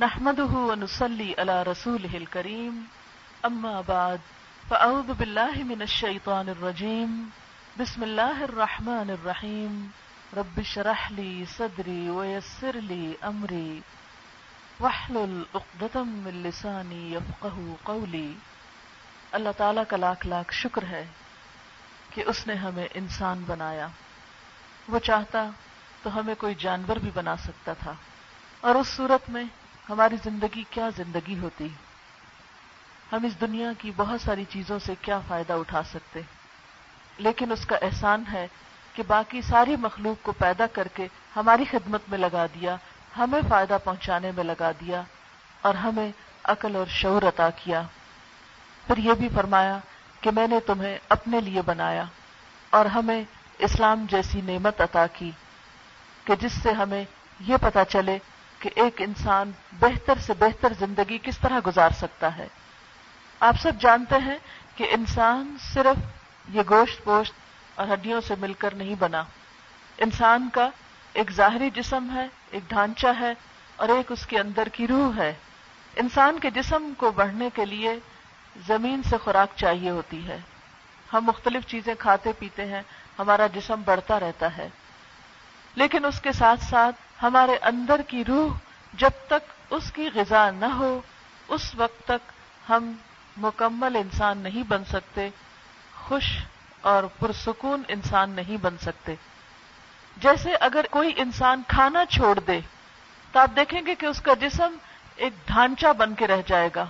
نحمده ونصلي على رسوله الكريم. أما بعد، فأعوذ بالله من الشيطان الرجيم. بسم الله الرحمن الرحيم. رب اشرح لي صدري ويسر لي أمري. واحلل عقدة من لساني يفقه قولي. اللہ تعالیٰ کا لاکھ لاکھ شکر ہے کہ اس نے ہمیں انسان بنایا۔ وہ چاہتا تو ہمیں کوئی جانور بھی بنا سکتا تھا۔ اور اس صورت میں ہماری زندگی کیا زندگی ہوتی؟ ہم اس دنیا کی بہت ساری چیزوں سے کیا فائدہ اٹھا سکتے؟ لیکن اس کا احسان ہے کہ باقی ساری مخلوق کو پیدا کر کے ہماری خدمت میں لگا دیا، ہمیں فائدہ پہنچانے میں لگا دیا اور ہمیں عقل اور شعور عطا کیا۔ پھر یہ بھی فرمایا کہ میں نے تمہیں اپنے لیے بنایا اور ہمیں اسلام جیسی نعمت عطا کی کہ جس سے ہمیں یہ پتا چلے کہ ایک انسان بہتر سے بہتر زندگی کس طرح گزار سکتا ہے؟ آپ سب جانتے ہیں کہ انسان صرف یہ گوشت پوشت اور ہڈیوں سے مل کر نہیں بنا۔ انسان کا ایک ظاہری جسم ہے، ایک ڈھانچہ ہے اور ایک اس کے اندر کی روح ہے۔ انسان کے جسم کو بڑھنے کے لیے زمین سے خوراک چاہیے ہوتی ہے۔ ہم مختلف چیزیں کھاتے پیتے ہیں، ہمارا جسم بڑھتا رہتا ہے۔ لیکن اس کے ساتھ ساتھ ہمارے اندر کی روح جب تک اس کی غذا نہ ہو، اس وقت تک ہم مکمل انسان نہیں بن سکتے، خوش اور پرسکون انسان نہیں بن سکتے۔ جیسے اگر کوئی انسان کھانا چھوڑ دے، تو آپ دیکھیں گے کہ اس کا جسم ایک ڈھانچہ بن کے رہ جائے گا۔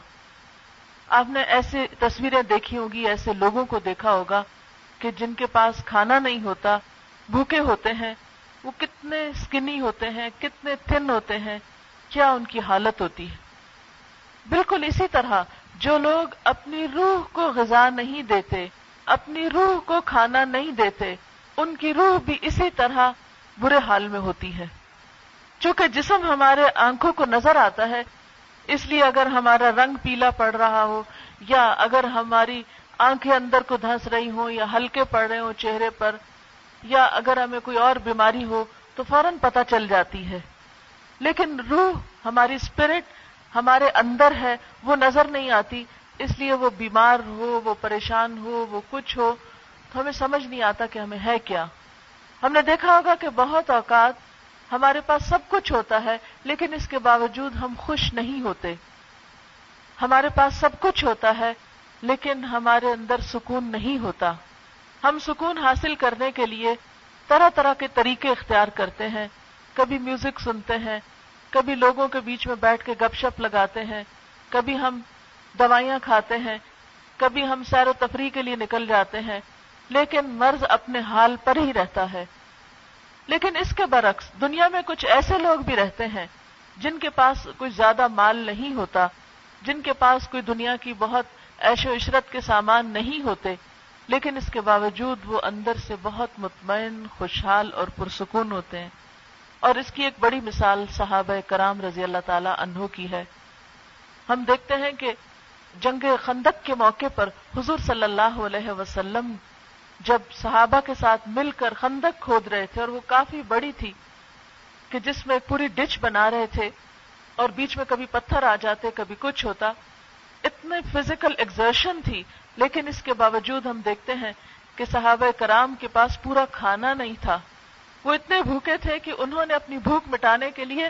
آپ نے ایسے تصویریں دیکھی ہوگی، ایسے لوگوں کو دیکھا ہوگا کہ جن کے پاس کھانا نہیں ہوتا، بھوکے ہوتے ہیں وہ کتنے اسکنی ہوتے ہیں، کتنے تھن ہوتے ہیں، کیا ان کی حالت ہوتی ہے؟ بالکل اسی طرح جو لوگ اپنی روح کو غذا نہیں دیتے، اپنی روح کو کھانا نہیں دیتے، ان کی روح بھی اسی طرح برے حال میں ہوتی ہے۔ چونکہ جسم ہمارے آنکھوں کو نظر آتا ہے، اس لیے اگر ہمارا رنگ پیلا پڑ رہا ہو، یا اگر ہماری آنکھیں اندر کو دھنس رہی ہوں، یا ہلکے پڑ رہے ہوں چہرے پر یا اگر ہمیں کوئی اور بیماری ہو تو فوراً پتہ چل جاتی ہے۔ لیکن روح ہماری اسپرٹ ہمارے اندر ہے، وہ نظر نہیں آتی، اس لیے وہ بیمار ہو، وہ پریشان ہو، وہ کچھ ہو، تو ہمیں سمجھ نہیں آتا کہ ہمیں ہے کیا۔ ہم نے دیکھا ہوگا کہ بہت اوقات ہمارے پاس سب کچھ ہوتا ہے، لیکن اس کے باوجود ہم خوش نہیں ہوتے۔ ہمارے پاس سب کچھ ہوتا ہے، لیکن ہمارے اندر سکون نہیں ہوتا۔ ہم سکون حاصل کرنے کے لیے طرح طرح کے طریقے اختیار کرتے ہیں۔ کبھی میوزک سنتے ہیں، کبھی لوگوں کے بیچ میں بیٹھ کے گپ شپ لگاتے ہیں، کبھی ہم دوائیاں کھاتے ہیں، کبھی ہم سیر و تفریح کے لیے نکل جاتے ہیں۔ لیکن مرض اپنے حال پر ہی رہتا ہے۔ لیکن اس کے برعکس دنیا میں کچھ ایسے لوگ بھی رہتے ہیں جن کے پاس کوئی زیادہ مال نہیں ہوتا، جن کے پاس کوئی دنیا کی بہت ایش و عشرت کے سامان نہیں ہوتے۔ لیکن اس کے باوجود وہ اندر سے بہت مطمئن، خوشحال اور پرسکون ہوتے ہیں۔ اور اس کی ایک بڑی مثال صحابہ کرام رضی اللہ تعالی عنہ کی ہے۔ ہم دیکھتے ہیں کہ جنگ خندق کے موقع پر حضور صلی اللہ علیہ وسلم جب صحابہ کے ساتھ مل کر خندق کھود رہے تھے اور وہ کافی بڑی تھی کہ جس میں پوری ڈچ بنا رہے تھے اور بیچ میں کبھی پتھر آ جاتے، کبھی کچھ ہوتا اتنے فزیکل ایگزرشن تھی، لیکن اس کے باوجود ہم دیکھتے ہیں کہ صحابہ کرام کے پاس پورا کھانا نہیں تھا۔ وہ اتنے بھوکے تھے کہ انہوں نے اپنی بھوک مٹانے کے لیے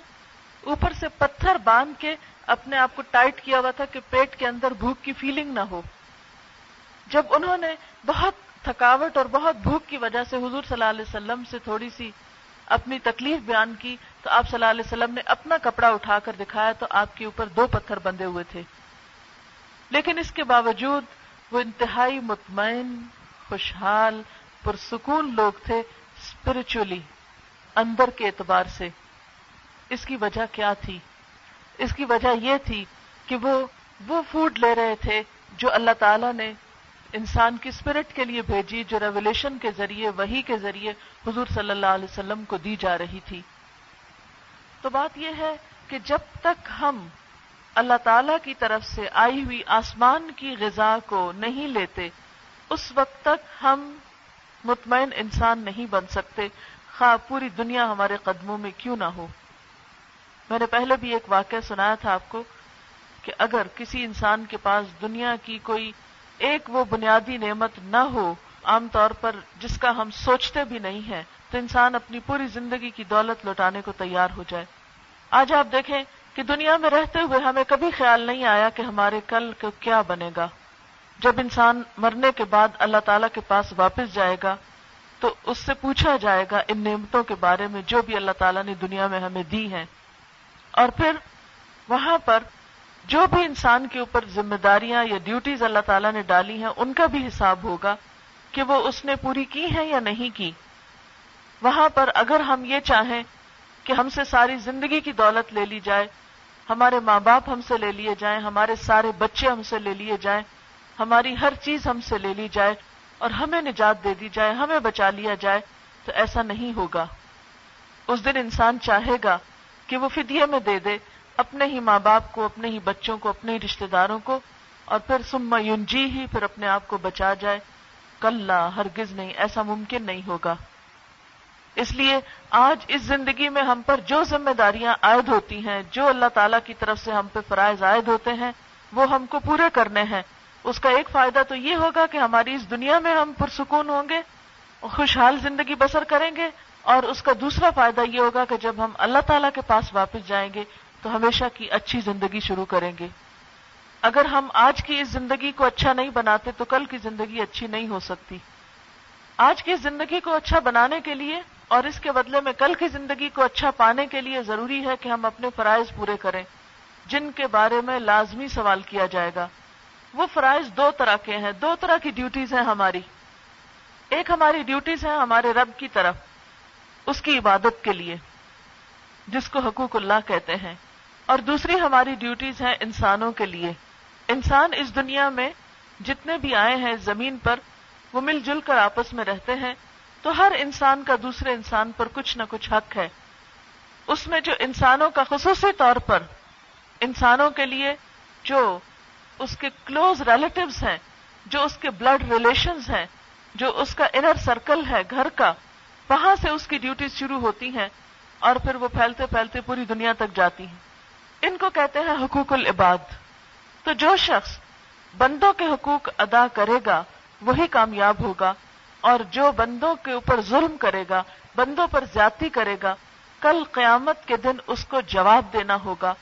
اوپر سے پتھر باندھ کے اپنے آپ کو ٹائٹ کیا ہوا تھا کہ پیٹ کے اندر بھوک کی فیلنگ نہ ہو۔ جب انہوں نے بہت تھکاوٹ اور بہت بھوک کی وجہ سے حضور صلی اللہ علیہ وسلم سے تھوڑی سی اپنی تکلیف بیان کی، تو آپ صلی اللہ علیہ وسلم نے اپنا کپڑا اٹھا کر دکھایا تو آپ کے اوپر دو پتھر بندے ہوئے تھے۔ لیکن اس کے باوجود وہ انتہائی مطمئن، خوشحال، پرسکون لوگ تھے اسپرچولی اندر کے اعتبار سے۔ اس کی وجہ کیا تھی؟ اس کی وجہ یہ تھی کہ وہ وہ فوڈ لے رہے تھے جو اللہ تعالی نے انسان کی اسپرٹ کے لیے بھیجی، جو ریولیشن کے ذریعے وہی کے ذریعے حضور صلی اللہ علیہ وسلم کو دی جا رہی تھی۔ تو بات یہ ہے کہ جب تک ہم اللہ تعالی کی طرف سے آئی ہوئی آسمان کی غذا کو نہیں لیتے، اس وقت تک ہم مطمئن انسان نہیں بن سکتے۔ خواہ پوری دنیا ہمارے قدموں میں کیوں نہ ہو۔ میں نے پہلے بھی ایک واقعہ سنایا تھا آپ کو کہ اگر کسی انسان کے پاس دنیا کی کوئی ایک وہ بنیادی نعمت نہ ہو، عام طور پر جس کا ہم سوچتے بھی نہیں ہیں، تو انسان اپنی پوری زندگی کی دولت لوٹانے کو تیار ہو جائے۔ آج آپ دیکھیں کہ دنیا میں رہتے ہوئے ہمیں کبھی خیال نہیں آیا کہ ہمارے کل کو کیا بنے گا۔ جب انسان مرنے کے بعد اللہ تعالی کے پاس واپس جائے گا، تو اس سے پوچھا جائے گا ان نعمتوں کے بارے میں جو بھی اللہ تعالیٰ نے دنیا میں ہمیں دی ہیں۔ اور پھر وہاں پر جو بھی انسان کے اوپر ذمہ داریاں یا ڈیوٹیز اللہ تعالیٰ نے ڈالی ہیں، ان کا بھی حساب ہوگا کہ وہ اس نے پوری کی ہے یا نہیں کی۔ وہاں پر اگر ہم یہ چاہیں کہ ہم سے ساری زندگی کی دولت لے لی جائے ہمارے ماں باپ ہم سے لے لیے جائیں، ہمارے سارے بچے ہم سے لے لیے جائیں، ہماری ہر چیز ہم سے لے لی جائے اور ہمیں نجات دے دی جائے، ہمیں بچا لیا جائے، تو ایسا نہیں ہوگا۔ اس دن انسان چاہے گا کہ وہ فدیے میں دے دے، اپنے ہی ماں باپ کو، اپنے ہی بچوں کو، اپنے ہی رشتے داروں کو، اور پھر سما یونجی ہی پھر اپنے آپ کو بچا جائے۔ کل ہرگز نہیں، ایسا ممکن نہیں ہوگا۔ اس لیے آج اس زندگی میں ہم پر جو ذمہ داریاں عائد ہوتی ہیں، جو اللہ تعالی کی طرف سے ہم پہ فرائض عائد ہوتے ہیں، وہ ہم کو پورے کرنے ہیں۔ اس کا ایک فائدہ تو یہ ہوگا کہ ہماری اس دنیا میں ہم پرسکون ہوں گے، خوشحال زندگی بسر کریں گے، اور اس کا دوسرا فائدہ یہ ہوگا کہ جب ہم اللہ تعالیٰ کے پاس واپس جائیں گے، تو ہمیشہ کی اچھی زندگی شروع کریں گے۔ اگر ہم آج کی اس زندگی کو اچھا نہیں بناتے، تو کل کی زندگی اچھی نہیں ہو سکتی۔ آج کی زندگی کو اچھا بنانے کے لیے اور اس کے بدلے میں کل کی زندگی کو اچھا پانے کے لیے ضروری ہے کہ ہم اپنے فرائض پورے کریں، جن کے بارے میں لازمی سوال کیا جائے گا۔ وہ فرائض دو طرح کے ہیں، دو طرح کی ڈیوٹیز ہیں ہماری۔ ایک ہماری ڈیوٹیز ہیں ہمارے رب کی طرف، اس کی عبادت کے لیے، جس کو حقوق اللہ کہتے ہیں۔ اور دوسری ہماری ڈیوٹیز ہیں انسانوں کے لیے۔ انسان اس دنیا میں جتنے بھی آئے ہیں زمین پر، وہ مل جل کر آپس میں رہتے ہیں۔ تو ہر انسان کا دوسرے انسان پر کچھ نہ کچھ حق ہے۔ اس میں جو انسانوں کا خصوصی طور پر، انسانوں کے لیے جو اس کے کلوز ریلیٹوز ہیں، جو اس کے بلڈ ریلیشنز ہیں، جو اس کا انر سرکل ہے گھر کا، وہاں سے اس کی ڈیوٹیز شروع ہوتی ہیں اور پھر وہ پھیلتے پھیلتے پوری دنیا تک جاتی ہیں۔ ان کو کہتے ہیں حقوق العباد۔ تو جو شخص بندوں کے حقوق ادا کرے گا، وہی کامیاب ہوگا۔ اور جو بندوں کے اوپر ظلم کرے گا، بندوں پر زیادتی کرے گا، کل قیامت کے دن اس کو جواب دینا ہوگا۔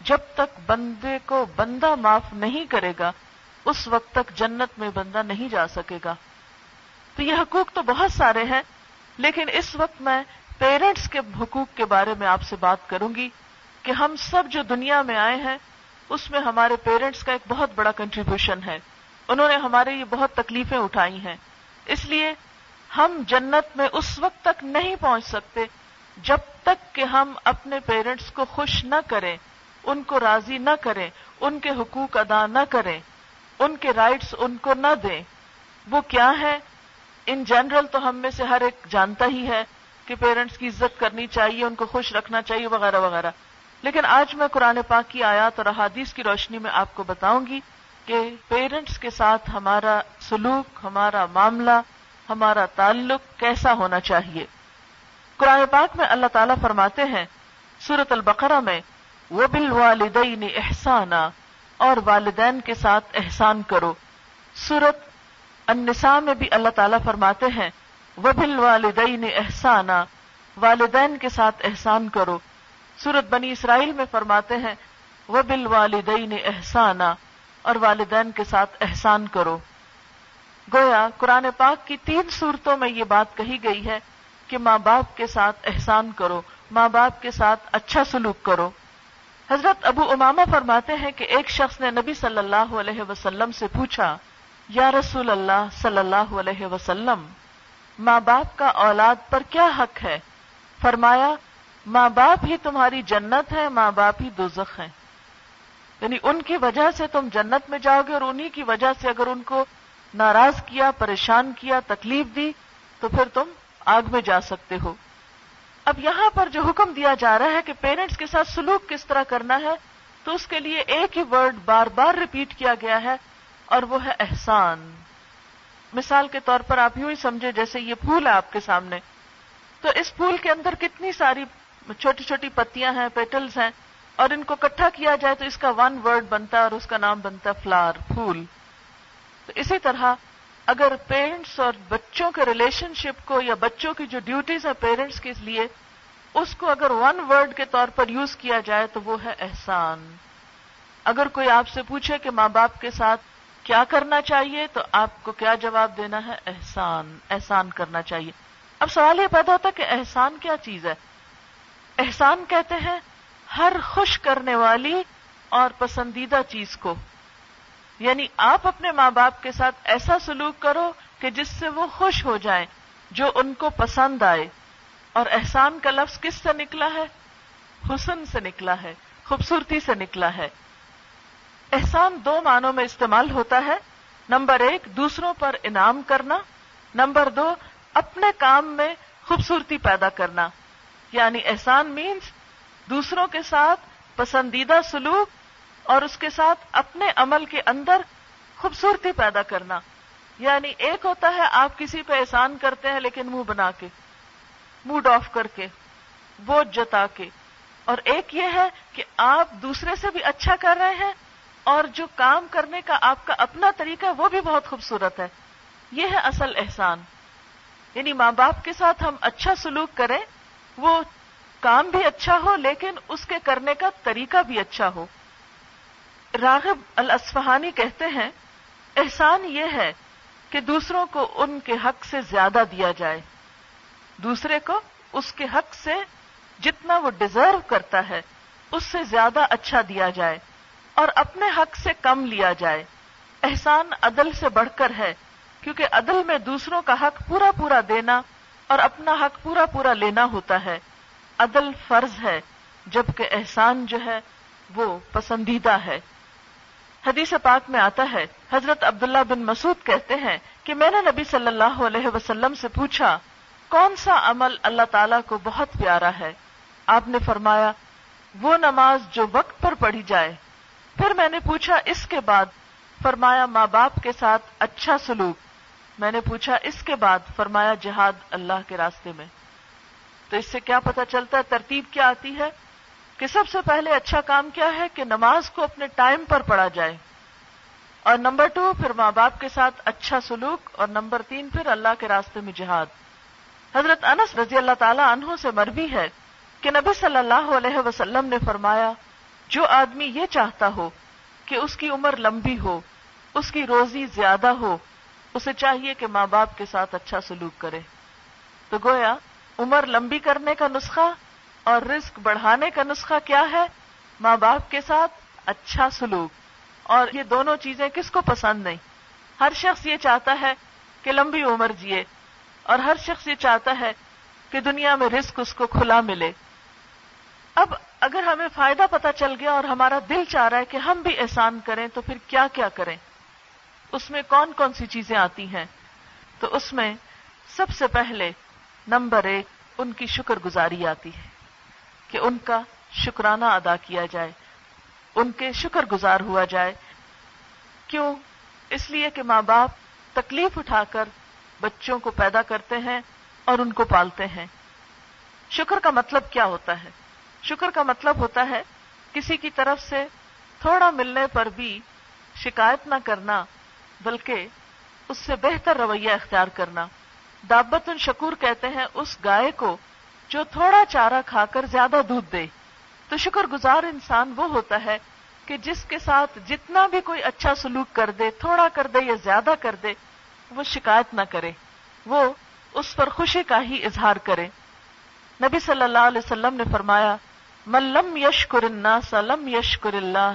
جب تک بندے کو بندہ معاف نہیں کرے گا، اس وقت تک جنت میں بندہ نہیں جا سکے گا۔ تو یہ حقوق تو بہت سارے ہیں، لیکن اس وقت میں پیرنٹس کے حقوق کے بارے میں آپ سے بات کروں گی کہ ہم سب جو دنیا میں آئے ہیں، اس میں ہمارے پیرنٹس کا ایک بہت بڑا کنٹریبیوشن ہے۔ انہوں نے ہمارے یہ بہت تکلیفیں اٹھائی ہیں۔ اس لیے ہم جنت میں اس وقت تک نہیں پہنچ سکتے جب تک کہ ہم اپنے پیرنٹس کو خوش نہ کریں، ان کو راضی نہ کریں، ان کے حقوق ادا نہ کریں، ان کے رائٹس ان کو نہ دیں۔ وہ کیا ہے ان جنرل تو ہم میں سے ہر ایک جانتا ہی ہے کہ پیرنٹس کی عزت کرنی چاہیے، ان کو خوش رکھنا چاہیے، وغیرہ وغیرہ۔ لیکن آج میں قرآن پاک کی آیات اور احادیث کی روشنی میں آپ کو بتاؤں گی کہ پیرنٹس کے ساتھ ہمارا سلوک، ہمارا معاملہ، ہمارا تعلق کیسا ہونا چاہیے؟ قرآن پاک میں اللہ تعالیٰ فرماتے ہیں سورت البقرہ میں وہ بال والدین احسانہ اور والدین کے ساتھ احسان کرو۔ سورت النساء میں بھی اللہ تعالیٰ فرماتے ہیں وہ بل والدین احسانہ والدین کے ساتھ احسان کرو۔ سورت بنی اسرائیل میں فرماتے ہیں وہ بل والدین احسانہ اور والدین کے ساتھ احسان کرو۔ گویا قرآن پاک کی تین صورتوں میں یہ بات کہی گئی ہے کہ ماں باپ کے ساتھ احسان کرو، ماں باپ کے ساتھ اچھا سلوک کرو۔ حضرت ابو اماما فرماتے ہیں کہ ایک شخص نے نبی صلی اللہ علیہ وسلم سے پوچھا، یا رسول اللہ صلی اللہ علیہ وسلم، ماں باپ کا اولاد پر کیا حق ہے؟ فرمایا، ماں باپ ہی تمہاری جنت ہے، ماں باپ ہی دوزخ ہیں۔ یعنی ان کی وجہ سے تم جنت میں جاؤ گے اور انہی کی وجہ سے اگر ان کو ناراض کیا، پریشان کیا، تکلیف دی، تو پھر تم آگ میں جا سکتے ہو۔ اب یہاں پر جو حکم دیا جا رہا ہے کہ پیرنٹس کے ساتھ سلوک کس طرح کرنا ہے، تو اس کے لیے ایک ہی ورڈ بار بار ریپیٹ کیا گیا ہے اور وہ ہے احسان۔ مثال کے طور پر آپ یوں ہی سمجھے جیسے یہ پھول ہے آپ کے سامنے۔ تو اس پھول کے اندر کتنی ساری چھوٹی چھوٹی پتیاں ہیں پیٹلز ہیں۔ اور ان کو کٹھا کیا جائے تو اس کا ون ورڈ بنتا ہے اور اس کا نام بنتا ہے فلاور پھول۔ تو اسی طرح اگر پیرنٹس اور بچوں کے ریلیشن شپ کو یا بچوں کی جو ڈیوٹیز ہیں پیرنٹس کے لیے، اس کو اگر ون ورڈ کے طور پر یوز کیا جائے تو وہ ہے احسان۔ اگر کوئی آپ سے پوچھے کہ ماں باپ کے ساتھ کیا کرنا چاہیے، تو آپ کو کیا جواب دینا ہے؟ احسان احسان کرنا چاہیے۔ اب سوال یہ پیدا ہوتا کہ احسان کیا چیز ہے؟ احسان کہتے ہیں ہر خوش کرنے والی اور پسندیدہ چیز کو۔ یعنی آپ اپنے ماں باپ کے ساتھ ایسا سلوک کرو کہ جس سے وہ خوش ہو جائیں، جو ان کو پسند آئے۔ اور احسان کا لفظ کس سے نکلا ہے؟ حسن سے نکلا ہے، خوبصورتی سے نکلا ہے۔ احسان دو معنوں میں استعمال ہوتا ہے۔ نمبر ایک، دوسروں پر انعام کرنا۔ نمبر دو، اپنے کام میں خوبصورتی پیدا کرنا۔ یعنی احسان مینس دوسروں کے ساتھ پسندیدہ سلوک اور اس کے ساتھ اپنے عمل کے اندر خوبصورتی پیدا کرنا۔ یعنی ایک ہوتا ہے آپ کسی پہ احسان کرتے ہیں لیکن منہ بنا کے موڈ آف کر کے، بوجھ جتا کے۔ اور ایک یہ ہے کہ آپ دوسرے سے بھی اچھا کر رہے ہیں اور جو کام کرنے کا آپ کا اپنا طریقہ ہے وہ بھی بہت خوبصورت ہے۔ یہ ہے اصل احسان۔ یعنی ماں باپ کے ساتھ ہم اچھا سلوک کریں، وہ کام بھی اچھا ہو لیکن اس کے کرنے کا طریقہ بھی اچھا ہو۔ راغب الاسفہانی کہتے ہیں، احسان یہ ہے کہ دوسروں کو ان کے حق سے زیادہ دیا جائے۔ دوسرے کو اس کے حق سے جتنا وہ ڈیزرو کرتا ہے، اس سے زیادہ اچھا دیا جائے اور اپنے حق سے کم لیا جائے۔ احسان عدل سے بڑھ کر ہے، کیونکہ عدل میں دوسروں کا حق پورا پورا دینا اور اپنا حق پورا پورا لینا ہوتا ہے۔ عدل فرض ہے، جبکہ احسان جو ہے وہ پسندیدہ ہے۔ حدیث پاک میں آتا ہے، حضرت عبداللہ بن مسعود کہتے ہیں کہ میں نے نبی صلی اللہ علیہ وسلم سے پوچھا، کون سا عمل اللہ تعالیٰ کو بہت پیارا ہے؟ آپ نے فرمایا، وہ نماز جو وقت پر پڑھی جائے۔ پھر میں نے پوچھا، اس کے بعد؟ فرمایا، ماں باپ کے ساتھ اچھا سلوک۔ میں نے پوچھا، اس کے بعد؟ فرمایا، جہاد اللہ کے راستے میں۔ تو اس سے کیا پتا چلتا ہے ترتیب کیا آتی ہے؟ کہ سب سے پہلے اچھا کام کیا ہے کہ نماز کو اپنے ٹائم پر پڑھا جائے۔ اور نمبر ٹو، پھر ماں باپ کے ساتھ اچھا سلوک، اور نمبر تین، پھر اللہ کے راستے میں جہاد۔ حضرت انس رضی اللہ تعالی عنہ سے مربی ہے کہ نبی صلی اللہ علیہ وسلم نے فرمایا، جو آدمی یہ چاہتا ہو کہ اس کی عمر لمبی ہو، اس کی روزی زیادہ ہو، اسے چاہیے کہ ماں باپ کے ساتھ اچھا سلوک کرے۔ تو گویا عمر لمبی کرنے کا نسخہ اور رزق بڑھانے کا نسخہ کیا ہے؟ ماں باپ کے ساتھ اچھا سلوک۔ اور یہ دونوں چیزیں کس کو پسند نہیں؟ ہر شخص یہ چاہتا ہے کہ لمبی عمر جیے اور ہر شخص یہ چاہتا ہے کہ دنیا میں رزق اس کو کھلا ملے۔ اب اگر ہمیں فائدہ پتا چل گیا اور ہمارا دل چاہ رہا ہے کہ ہم بھی احسان کریں، تو پھر کیا کیا کریں؟ اس میں کون کون سی چیزیں آتی ہیں؟ تو اس میں سب سے پہلے نمبر ایک، ان کی شکر گزاری آتی ہے کہ ان کا شکرانہ ادا کیا جائے، ان کے شکر گزار ہوا جائے۔ کیوں؟ اس لیے کہ ماں باپ تکلیف اٹھا کر بچوں کو پیدا کرتے ہیں اور ان کو پالتے ہیں۔ شکر کا مطلب کیا ہوتا ہے؟ شکر کا مطلب ہوتا ہے کسی کی طرف سے تھوڑا ملنے پر بھی شکایت نہ کرنا، بلکہ اس سے بہتر رویہ اختیار کرنا۔ دابت شکور کہتے ہیں اس گائے کو جو تھوڑا چارہ کھا کر زیادہ دودھ دے۔ تو شکر گزار انسان وہ ہوتا ہے کہ جس کے ساتھ جتنا بھی کوئی اچھا سلوک کر دے، تھوڑا کر دے یا زیادہ کر دے، وہ شکایت نہ کرے۔ وہ اس پر خوشی کا ہی اظہار کرے۔ نبی صلی اللہ علیہ وسلم نے فرمایا ملم یشکر الناس لم یشکر اللہ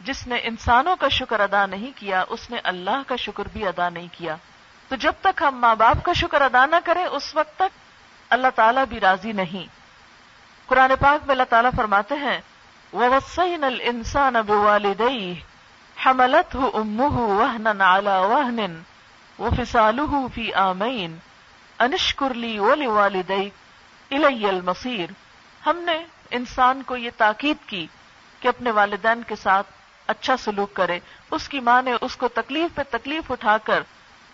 جس نے انسانوں کا شکر ادا نہیں کیا، اس نے اللہ کا شکر بھی ادا نہیں کیا۔ تو جب تک ہم ماں باپ کا شکر ادا نہ کریں، اس وقت تک اللہ تعالیٰ بھی راضی نہیں۔ قرآن پاک میں اللہ تعالیٰ فرماتے ہیں وَوَصَّيْنَ الْإِنسَانَ بِوَالِدَيْهِ حَمَلَتْهُ أُمُّهُ وَهْنًا عَلَى وَهْنٍ وَفِصَالُهُ فِي آمَيْنِ أَنِشْكُرْ لِي وَلِوَالِدَيْكَ إِلَيَّ الْمَصِيرِ۔ ہم نے انسان کو یہ تاکید کی کہ اپنے والدین کے ساتھ اچھا سلوک کرے۔ اس کی ماں نے اس کو تکلیف پہ تکلیف اٹھا کر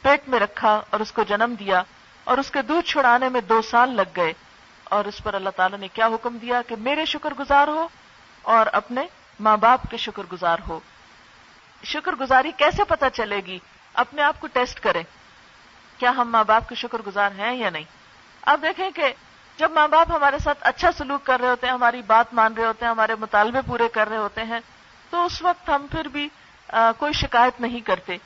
پیٹ میں رکھا اور اس کو جنم دیا اور اس کے دودھ چھڑانے میں دو سال لگ گئے اور اس پر اللہ تعالیٰ نے کیا حکم دیا کہ میرے شکر گزار ہو اور اپنے ماں باپ کے شکر گزار ہو۔ شکر گزاری کیسے پتا چلے گی؟ اپنے آپ کو ٹیسٹ کریں۔ کیا ہم ماں باپ کے شکر گزار ہیں یا نہیں؟ آپ دیکھیں کہ جب ماں باپ ہمارے ساتھ اچھا سلوک کر رہے ہوتے ہیں ہماری بات مان رہے ہوتے ہیں ہمارے مطالبے پورے کر رہے ہوتے ہیں تو اس وقت ہم پھر بھی آ, کوئی شکایت نہیں کرتے۔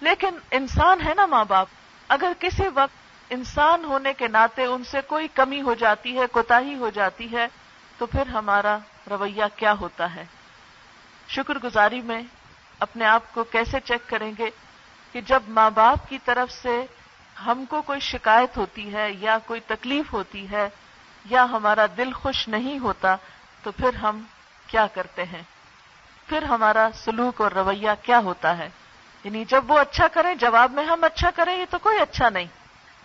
لیکن انسان ہے نا ماں باپ، اگر کسی وقت انسان ہونے کے ناطے ان سے کوئی کمی ہو جاتی ہے کوتا ہو جاتی ہے، تو پھر ہمارا رویہ کیا ہوتا ہے؟ شکر گزاری میں اپنے آپ کو کیسے چیک کریں گے کہ جب ماں باپ کی طرف سے ہم کو کوئی شکایت ہوتی ہے یا کوئی تکلیف ہوتی ہے یا ہمارا دل خوش نہیں ہوتا، تو پھر ہم کیا کرتے ہیں؟ پھر ہمارا سلوک اور رویہ کیا ہوتا ہے؟ یعنی جب وہ اچھا کریں جواب میں ہم اچھا کریں، یہ تو کوئی اچھا نہیں۔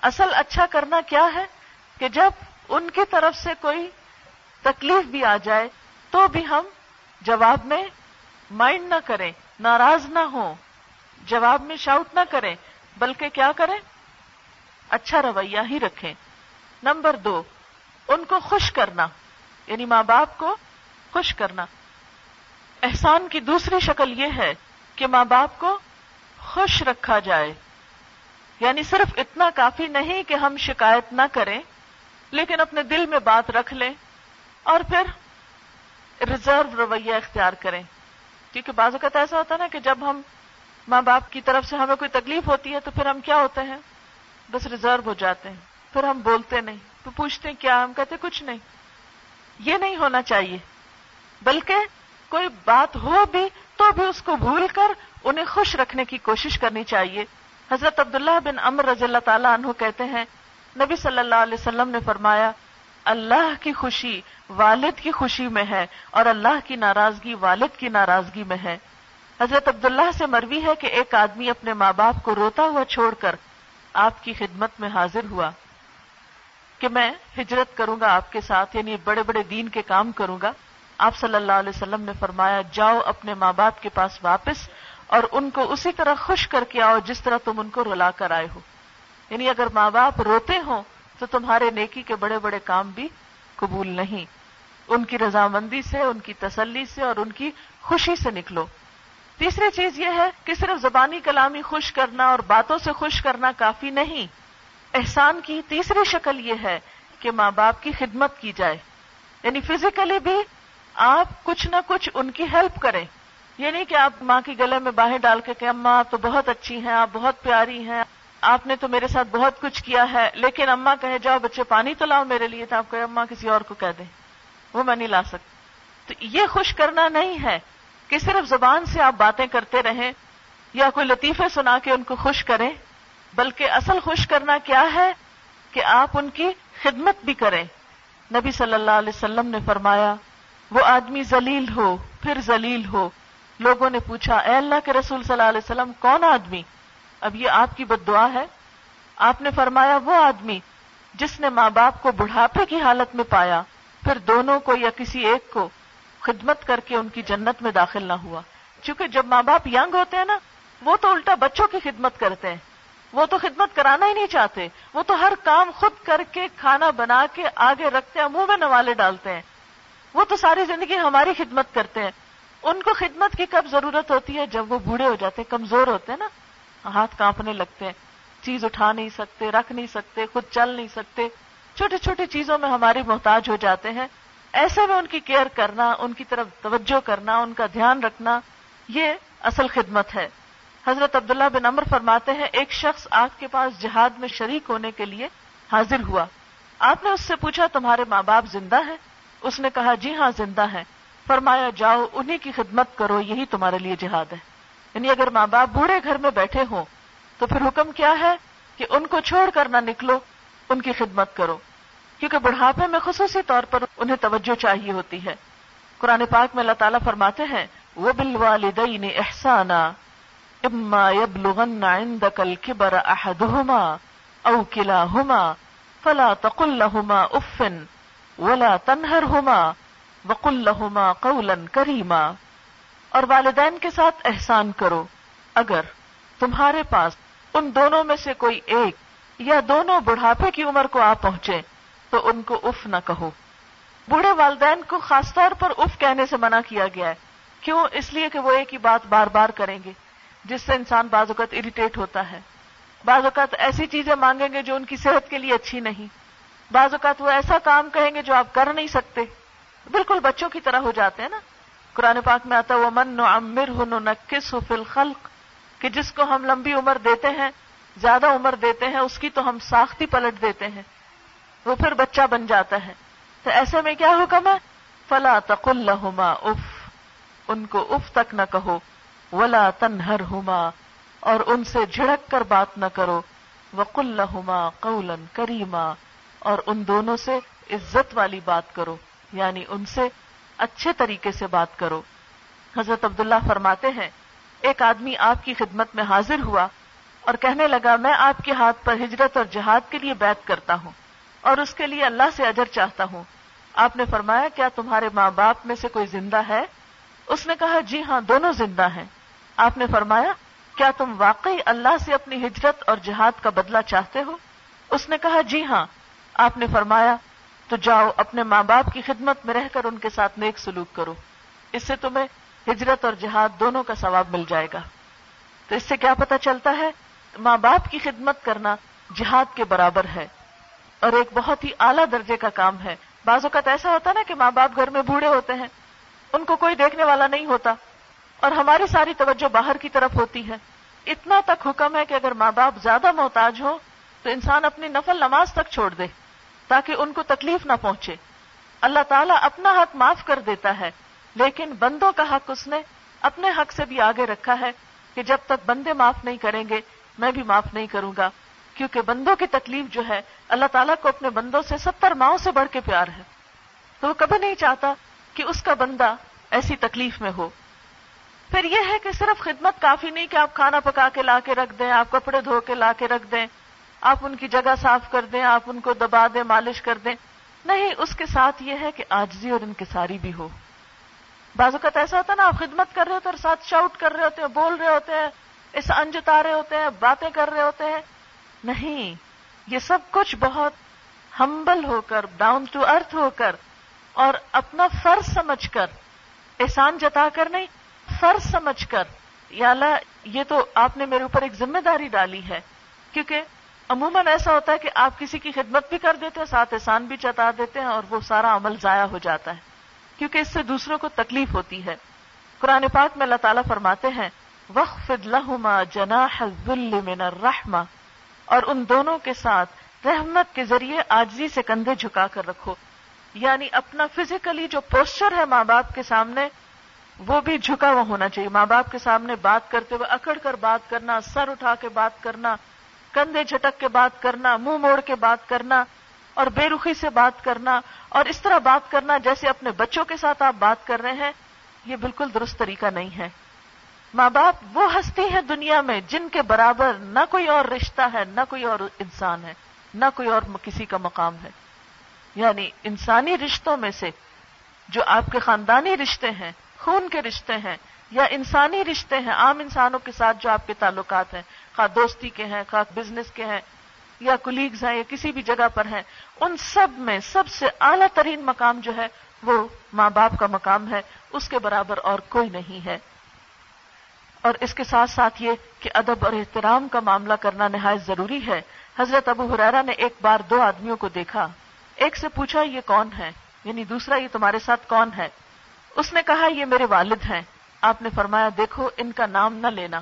اصل اچھا کرنا کیا ہے؟ کہ جب ان کی طرف سے کوئی تکلیف بھی آ جائے، تو بھی ہم جواب میں مائنڈ نہ کریں، ناراض نہ ہوں۔ جواب میں شاؤٹ نہ کریں، بلکہ کیا کریں؟ اچھا رویہ ہی رکھیں۔ نمبر دو، ان کو خوش کرنا یعنی ماں باپ کو خوش کرنا۔ احسان کی دوسری شکل یہ ہے کہ ماں باپ کو خوش رکھا جائے۔ یعنی صرف اتنا کافی نہیں کہ ہم شکایت نہ کریں، لیکن اپنے دل میں بات رکھ لیں اور پھر ریزرو رویہ اختیار کریں۔ کیونکہ بعض اوقات ایسا ہوتا ہے نا کہ جب ہم ماں باپ کی طرف سے ہمیں کوئی تکلیف ہوتی ہے تو پھر ہم کیا ہوتے ہیں؟ بس ریزرو ہو جاتے ہیں۔ پھر ہم بولتے نہیں تو پوچھتے ہیں کیا؟ ہم کہتے کچھ نہیں۔ یہ نہیں ہونا چاہیے۔ بلکہ کوئی بات ہو بھی تو بھی اس کو بھول کر انہیں خوش رکھنے کی کوشش کرنی چاہیے۔ حضرت عبداللہ بن امر رضی اللہ تعالیٰ عنہ کہتے ہیں، نبی صلی اللہ علیہ وسلم نے فرمایا، اللہ کی خوشی والد کی خوشی میں ہے اور اللہ کی ناراضگی والد کی ناراضگی میں ہے۔ حضرت عبداللہ سے مروی ہے کہ ایک آدمی اپنے ماں باپ کو روتا ہوا چھوڑ کر آپ کی خدمت میں حاضر ہوا۔ کہ میں ہجرت کروں گا آپ کے ساتھ یعنی بڑے بڑے دین کے کام کروں گا۔ آپ صلی اللہ علیہ وسلم نے فرمایا، جاؤ اپنے ماں باپ کے پاس واپس اور ان کو اسی طرح خوش کر کے آؤ جس طرح تم ان کو رلا کر آئے ہو۔ یعنی اگر ماں باپ روتے ہوں تو تمہارے نیکی کے بڑے بڑے کام بھی قبول نہیں۔ ان کی رضامندی سے، ان کی تسلی سے اور ان کی خوشی سے نکلو۔ تیسری چیز یہ ہے کہ صرف زبانی کلامی خوش کرنا اور باتوں سے خوش کرنا کافی نہیں۔ احسان کی تیسری شکل یہ ہے کہ ماں باپ کی خدمت کی جائے۔ یعنی فزیکلی بھی آپ کچھ نہ کچھ ان کی ہیلپ کریں۔ یہ نہیں کہ آپ ماں کے گلے میں باہیں ڈال کے کہ اماں آپ تو بہت اچھی ہیں، آپ بہت پیاری ہیں، آپ نے تو میرے ساتھ بہت کچھ کیا ہے، لیکن اما کہے، جاؤ بچے پانی تو لاؤ میرے لیے، تو آپ کہے اما کسی اور کو کہہ دیں۔ وہ میں نہیں لا سکتی۔ تو یہ خوش کرنا نہیں ہے کہ صرف زبان سے آپ باتیں کرتے رہیں یا کوئی لطیفے سنا کے ان کو خوش کریں، بلکہ اصل خوش کرنا کیا ہے کہ آپ ان کی خدمت بھی کریں۔ نبی صلی اللہ علیہ وسلم نے فرمایا وہ آدمی ذلیل ہو، پھر ذلیل ہو۔ لوگوں نے پوچھا، اے اللہ کے رسول صلی اللہ علیہ وسلم، کون آدمی؟ اب یہ آپ کی بد دعا ہے۔ آپ نے فرمایا، وہ آدمی جس نے ماں باپ کو بڑھاپے کی حالت میں پایا، پھر دونوں کو یا کسی ایک کو خدمت کر کے ان کی جنت میں داخل نہ ہوا۔ چونکہ جب ماں باپ ینگ ہوتے ہیں نا، وہ تو الٹا بچوں کی خدمت کرتے ہیں۔ وہ تو خدمت کرانا ہی نہیں چاہتے۔ وہ تو ہر کام خود کر کے، کھانا بنا کے آگے رکھتے ہیں، منہ میں نوالے ڈالتے ہیں۔ وہ تو ساری زندگی ہماری خدمت کرتے ہیں۔ ان کو خدمت کی کب ضرورت ہوتی ہے؟ جب وہ بوڑھے ہو جاتے ہیں، کمزور ہوتے ہیں نا۔ ہاتھ کانپنے لگتے ہیں، چیز اٹھا نہیں سکتے، رکھ نہیں سکتے، خود چل نہیں سکتے۔ چھوٹی چھوٹی چیزوں میں ہماری محتاج ہو جاتے ہیں۔ ایسے میں ان کی کیئر کرنا، ان کی طرف توجہ کرنا، ان کا دھیان رکھنا، یہ اصل خدمت ہے۔ حضرت عبداللہ بن امر فرماتے ہیں، ایک شخص آپ کے پاس جہاد میں شریک ہونے کے لیے حاضر ہوا۔ آپ نے اس سے پوچھا، تمہارے ماں باپ زندہ ہیں؟ اس نے کہا جی ہاں زندہ ہیں۔ فرمایا، جاؤ، انہی کی خدمت کرو، یہی تمہارے لیے جہاد ہے۔ یعنی اگر ماں باپ بوڑھے گھر میں بیٹھے ہوں، تو پھر حکم کیا ہے کہ ان کو چھوڑ کر نہ نکلو، ان کی خدمت کرو۔ کیونکہ بڑھاپے میں خصوصی طور پر انہیں توجہ چاہیے ہوتی ہے۔ قرآن پاک میں اللہ تعالیٰ فرماتے ہیں وہ بل والدین احسانہ اما يبلغن عندك الكبر احدهما او كلاهما فلا تقل لهما اف ولا تنهرهما وقل لهما قولا كريما اور والدین کے ساتھ احسان کرو، اگر تمہارے پاس ان دونوں میں سے کوئی ایک یا دونوں بڑھاپے کی عمر کو آ پہنچے، تو ان کو اف نہ کہو۔ بوڑھے والدین کو خاص طور پر اف کہنے سے منع کیا گیا ہے۔ کیوں؟ اس لیے کہ وہ ایک ہی بات بار بار کریں گے، جس سے انسان بعض اوقات اریٹیٹ ہوتا ہے۔ بعض اوقات ایسی چیزیں مانگیں گے جو ان کی صحت کے لیے اچھی نہیں۔ بعض اوقات وہ ایسا کام کہیں گے جو آپ کر نہیں سکتے۔ بالکل بچوں کی طرح ہو جاتے ہیں نا۔ قرآن پاک میں آتا وہ من نو امر ہن نکس فل خلق کہ جس کو ہم لمبی عمر دیتے ہیں، زیادہ عمر دیتے ہیں، اس کی تو ہم ساختی پلٹ دیتے ہیں۔ وہ پھر بچہ بن جاتا ہے۔ تو ایسے میں کیا حکم ہے؟ فلا تق الحما اف۔ ان کو اف تک نہ کہو۔ ولا تنہر ہوما اور ان سے جھڑک کر بات نہ کرو۔ وقل لہما قولن کریما اور ان دونوں سے عزت والی بات کرو یعنی ان سے اچھے طریقے سے بات کرو۔ حضرت عبداللہ فرماتے ہیں، ایک آدمی آپ کی خدمت میں حاضر ہوا اور کہنے لگا، میں آپ کے ہاتھ پر ہجرت اور جہاد کے لیے بیت کرتا ہوں اور اس کے لیے اللہ سے اجر چاہتا ہوں۔ آپ نے فرمایا، کیا تمہارے ماں باپ میں سے کوئی زندہ ہے؟ اس نے کہا جی ہاں دونوں زندہ ہیں۔ آپ نے فرمایا، کیا تم واقعی اللہ سے اپنی ہجرت اور جہاد کا بدلہ چاہتے ہو؟ اس نے کہا جی ہاں آپ نے فرمایا، تو جاؤ اپنے ماں باپ کی خدمت میں رہ کر ان کے ساتھ نیک سلوک کرو۔ اس سے تمہیں ہجرت اور جہاد دونوں کا ثواب مل جائے گا۔ تو اس سے کیا پتا چلتا ہے؟ ماں باپ کی خدمت کرنا جہاد کے برابر ہے۔ اور ایک بہت ہی اعلیٰ درجے کا کام ہے۔ بعض اوقات ایسا ہوتا نا کہ ماں باپ گھر میں بوڑھے ہوتے ہیں۔ ان کو کوئی دیکھنے والا نہیں ہوتا۔ اور ہماری ساری توجہ باہر کی طرف ہوتی ہے۔ اتنا تک حکم ہے کہ اگر ماں باپ زیادہ محتاج ہو تو انسان اپنی نفل نماز تک چھوڑ دے۔ تاکہ ان کو تکلیف نہ پہنچے۔ اللہ تعالیٰ اپنا حق معاف کر دیتا ہے، لیکن بندوں کا حق اس نے اپنے حق سے بھی آگے رکھا ہے کہ جب تک بندے معاف نہیں کریں گے، میں بھی معاف نہیں کروں گا۔ کیونکہ بندوں کی تکلیف جو ہے، اللہ تعالیٰ کو اپنے بندوں سے ستر ماؤں سے بڑھ کے پیار ہے۔ تو وہ کبھی نہیں چاہتا کہ اس کا بندہ ایسی تکلیف میں ہو۔ پھر یہ ہے کہ صرف خدمت کافی نہیں کہ آپ کھانا پکا کے لا کے رکھ دیں، آپ کپڑے دھو کے لا کے رکھ دیں۔ آپ ان کی جگہ صاف کر دیں، آپ ان کو دبا دیں، مالش کر دیں۔ نہیں، اس کے ساتھ یہ ہے کہ آجزی اور ان کی ساری بھی ہو۔ بعض اوقات ایسا ہوتا ہے نا، آپ خدمت کر رہے ہوتے اور ساتھ شاؤٹ کر رہے ہوتے ہیں، بول رہے ہوتے ہیں، اس انجتا رہے ہوتے ہیں، باتیں کر رہے ہوتے ہیں۔ نہیں، یہ سب کچھ بہت ہمبل ہو کر ڈاؤن ٹو ارتھ ہو کر، اور اپنا فرض سمجھ کر، احسان جتا کر نہیں، فرض سمجھ کر۔ یا اللہ، یہ تو آپ نے میرے اوپر ایک ذمہ داری ڈالی ہے، کیونکہ عموماً ایسا ہوتا ہے کہ آپ کسی کی خدمت بھی کر دیتے ہیں، ساتھ احسان بھی چتا دیتے ہیں اور وہ سارا عمل ضائع ہو جاتا ہے، کیونکہ اس سے دوسروں کو تکلیف ہوتی ہے۔ قرآن پاک میں اللہ تعالیٰ فرماتے ہیں وقف لہما جنا من الرحمہ اور ان دونوں کے ساتھ رحمت کے ذریعے آجزی سے کندھے جھکا کر رکھو۔ یعنی اپنا فزیکلی جو پوسچر ہے ماں باپ کے سامنے، وہ بھی جھکا ہوا ہونا چاہیے۔ ماں باپ کے سامنے بات کرتے ہوئے اکڑ کر بات کرنا، سر اٹھا کے بات کرنا کندھے جھٹک کے بات کرنا، منہ موڑ کے بات کرنا اور بے رخی سے بات کرنا اور اس طرح بات کرنا جیسے اپنے بچوں کے ساتھ آپ بات کر رہے ہیں، یہ بالکل درست طریقہ نہیں ہے۔ ماں باپ وہ ہستی ہیں دنیا میں جن کے برابر نہ کوئی اور رشتہ ہے، نہ کوئی اور انسان ہے، نہ کوئی اور کسی کا مقام ہے۔ یعنی انسانی رشتوں میں سے جو آپ کے خاندانی رشتے ہیں، خون کے رشتے ہیں یا انسانی رشتے ہیں، عام انسانوں کے ساتھ جو آپ کے تعلقات ہیں خواہ دوستی کے ہیں، خواہ بزنس کے ہیں، یا کلیگز ہیں، یا کسی بھی جگہ پر ہیں، ان سب میں سب سے اعلیٰ ترین مقام جو ہے، وہ ماں باپ کا مقام ہے، اس کے برابر اور کوئی نہیں ہے۔ اور اس کے ساتھ ساتھ یہ کہ ادب اور احترام کا معاملہ کرنا نہایت ضروری ہے۔ حضرت ابو حرارا نے ایک بار دو آدمیوں کو دیکھا۔ ایک سے پوچھا، یہ کون ہے؟ یعنی دوسرا، یہ تمہارے ساتھ کون ہے؟ اس نے کہا، یہ میرے والد ہیں۔ آپ نے فرمایا، دیکھو، ان کا نام نہ لینا۔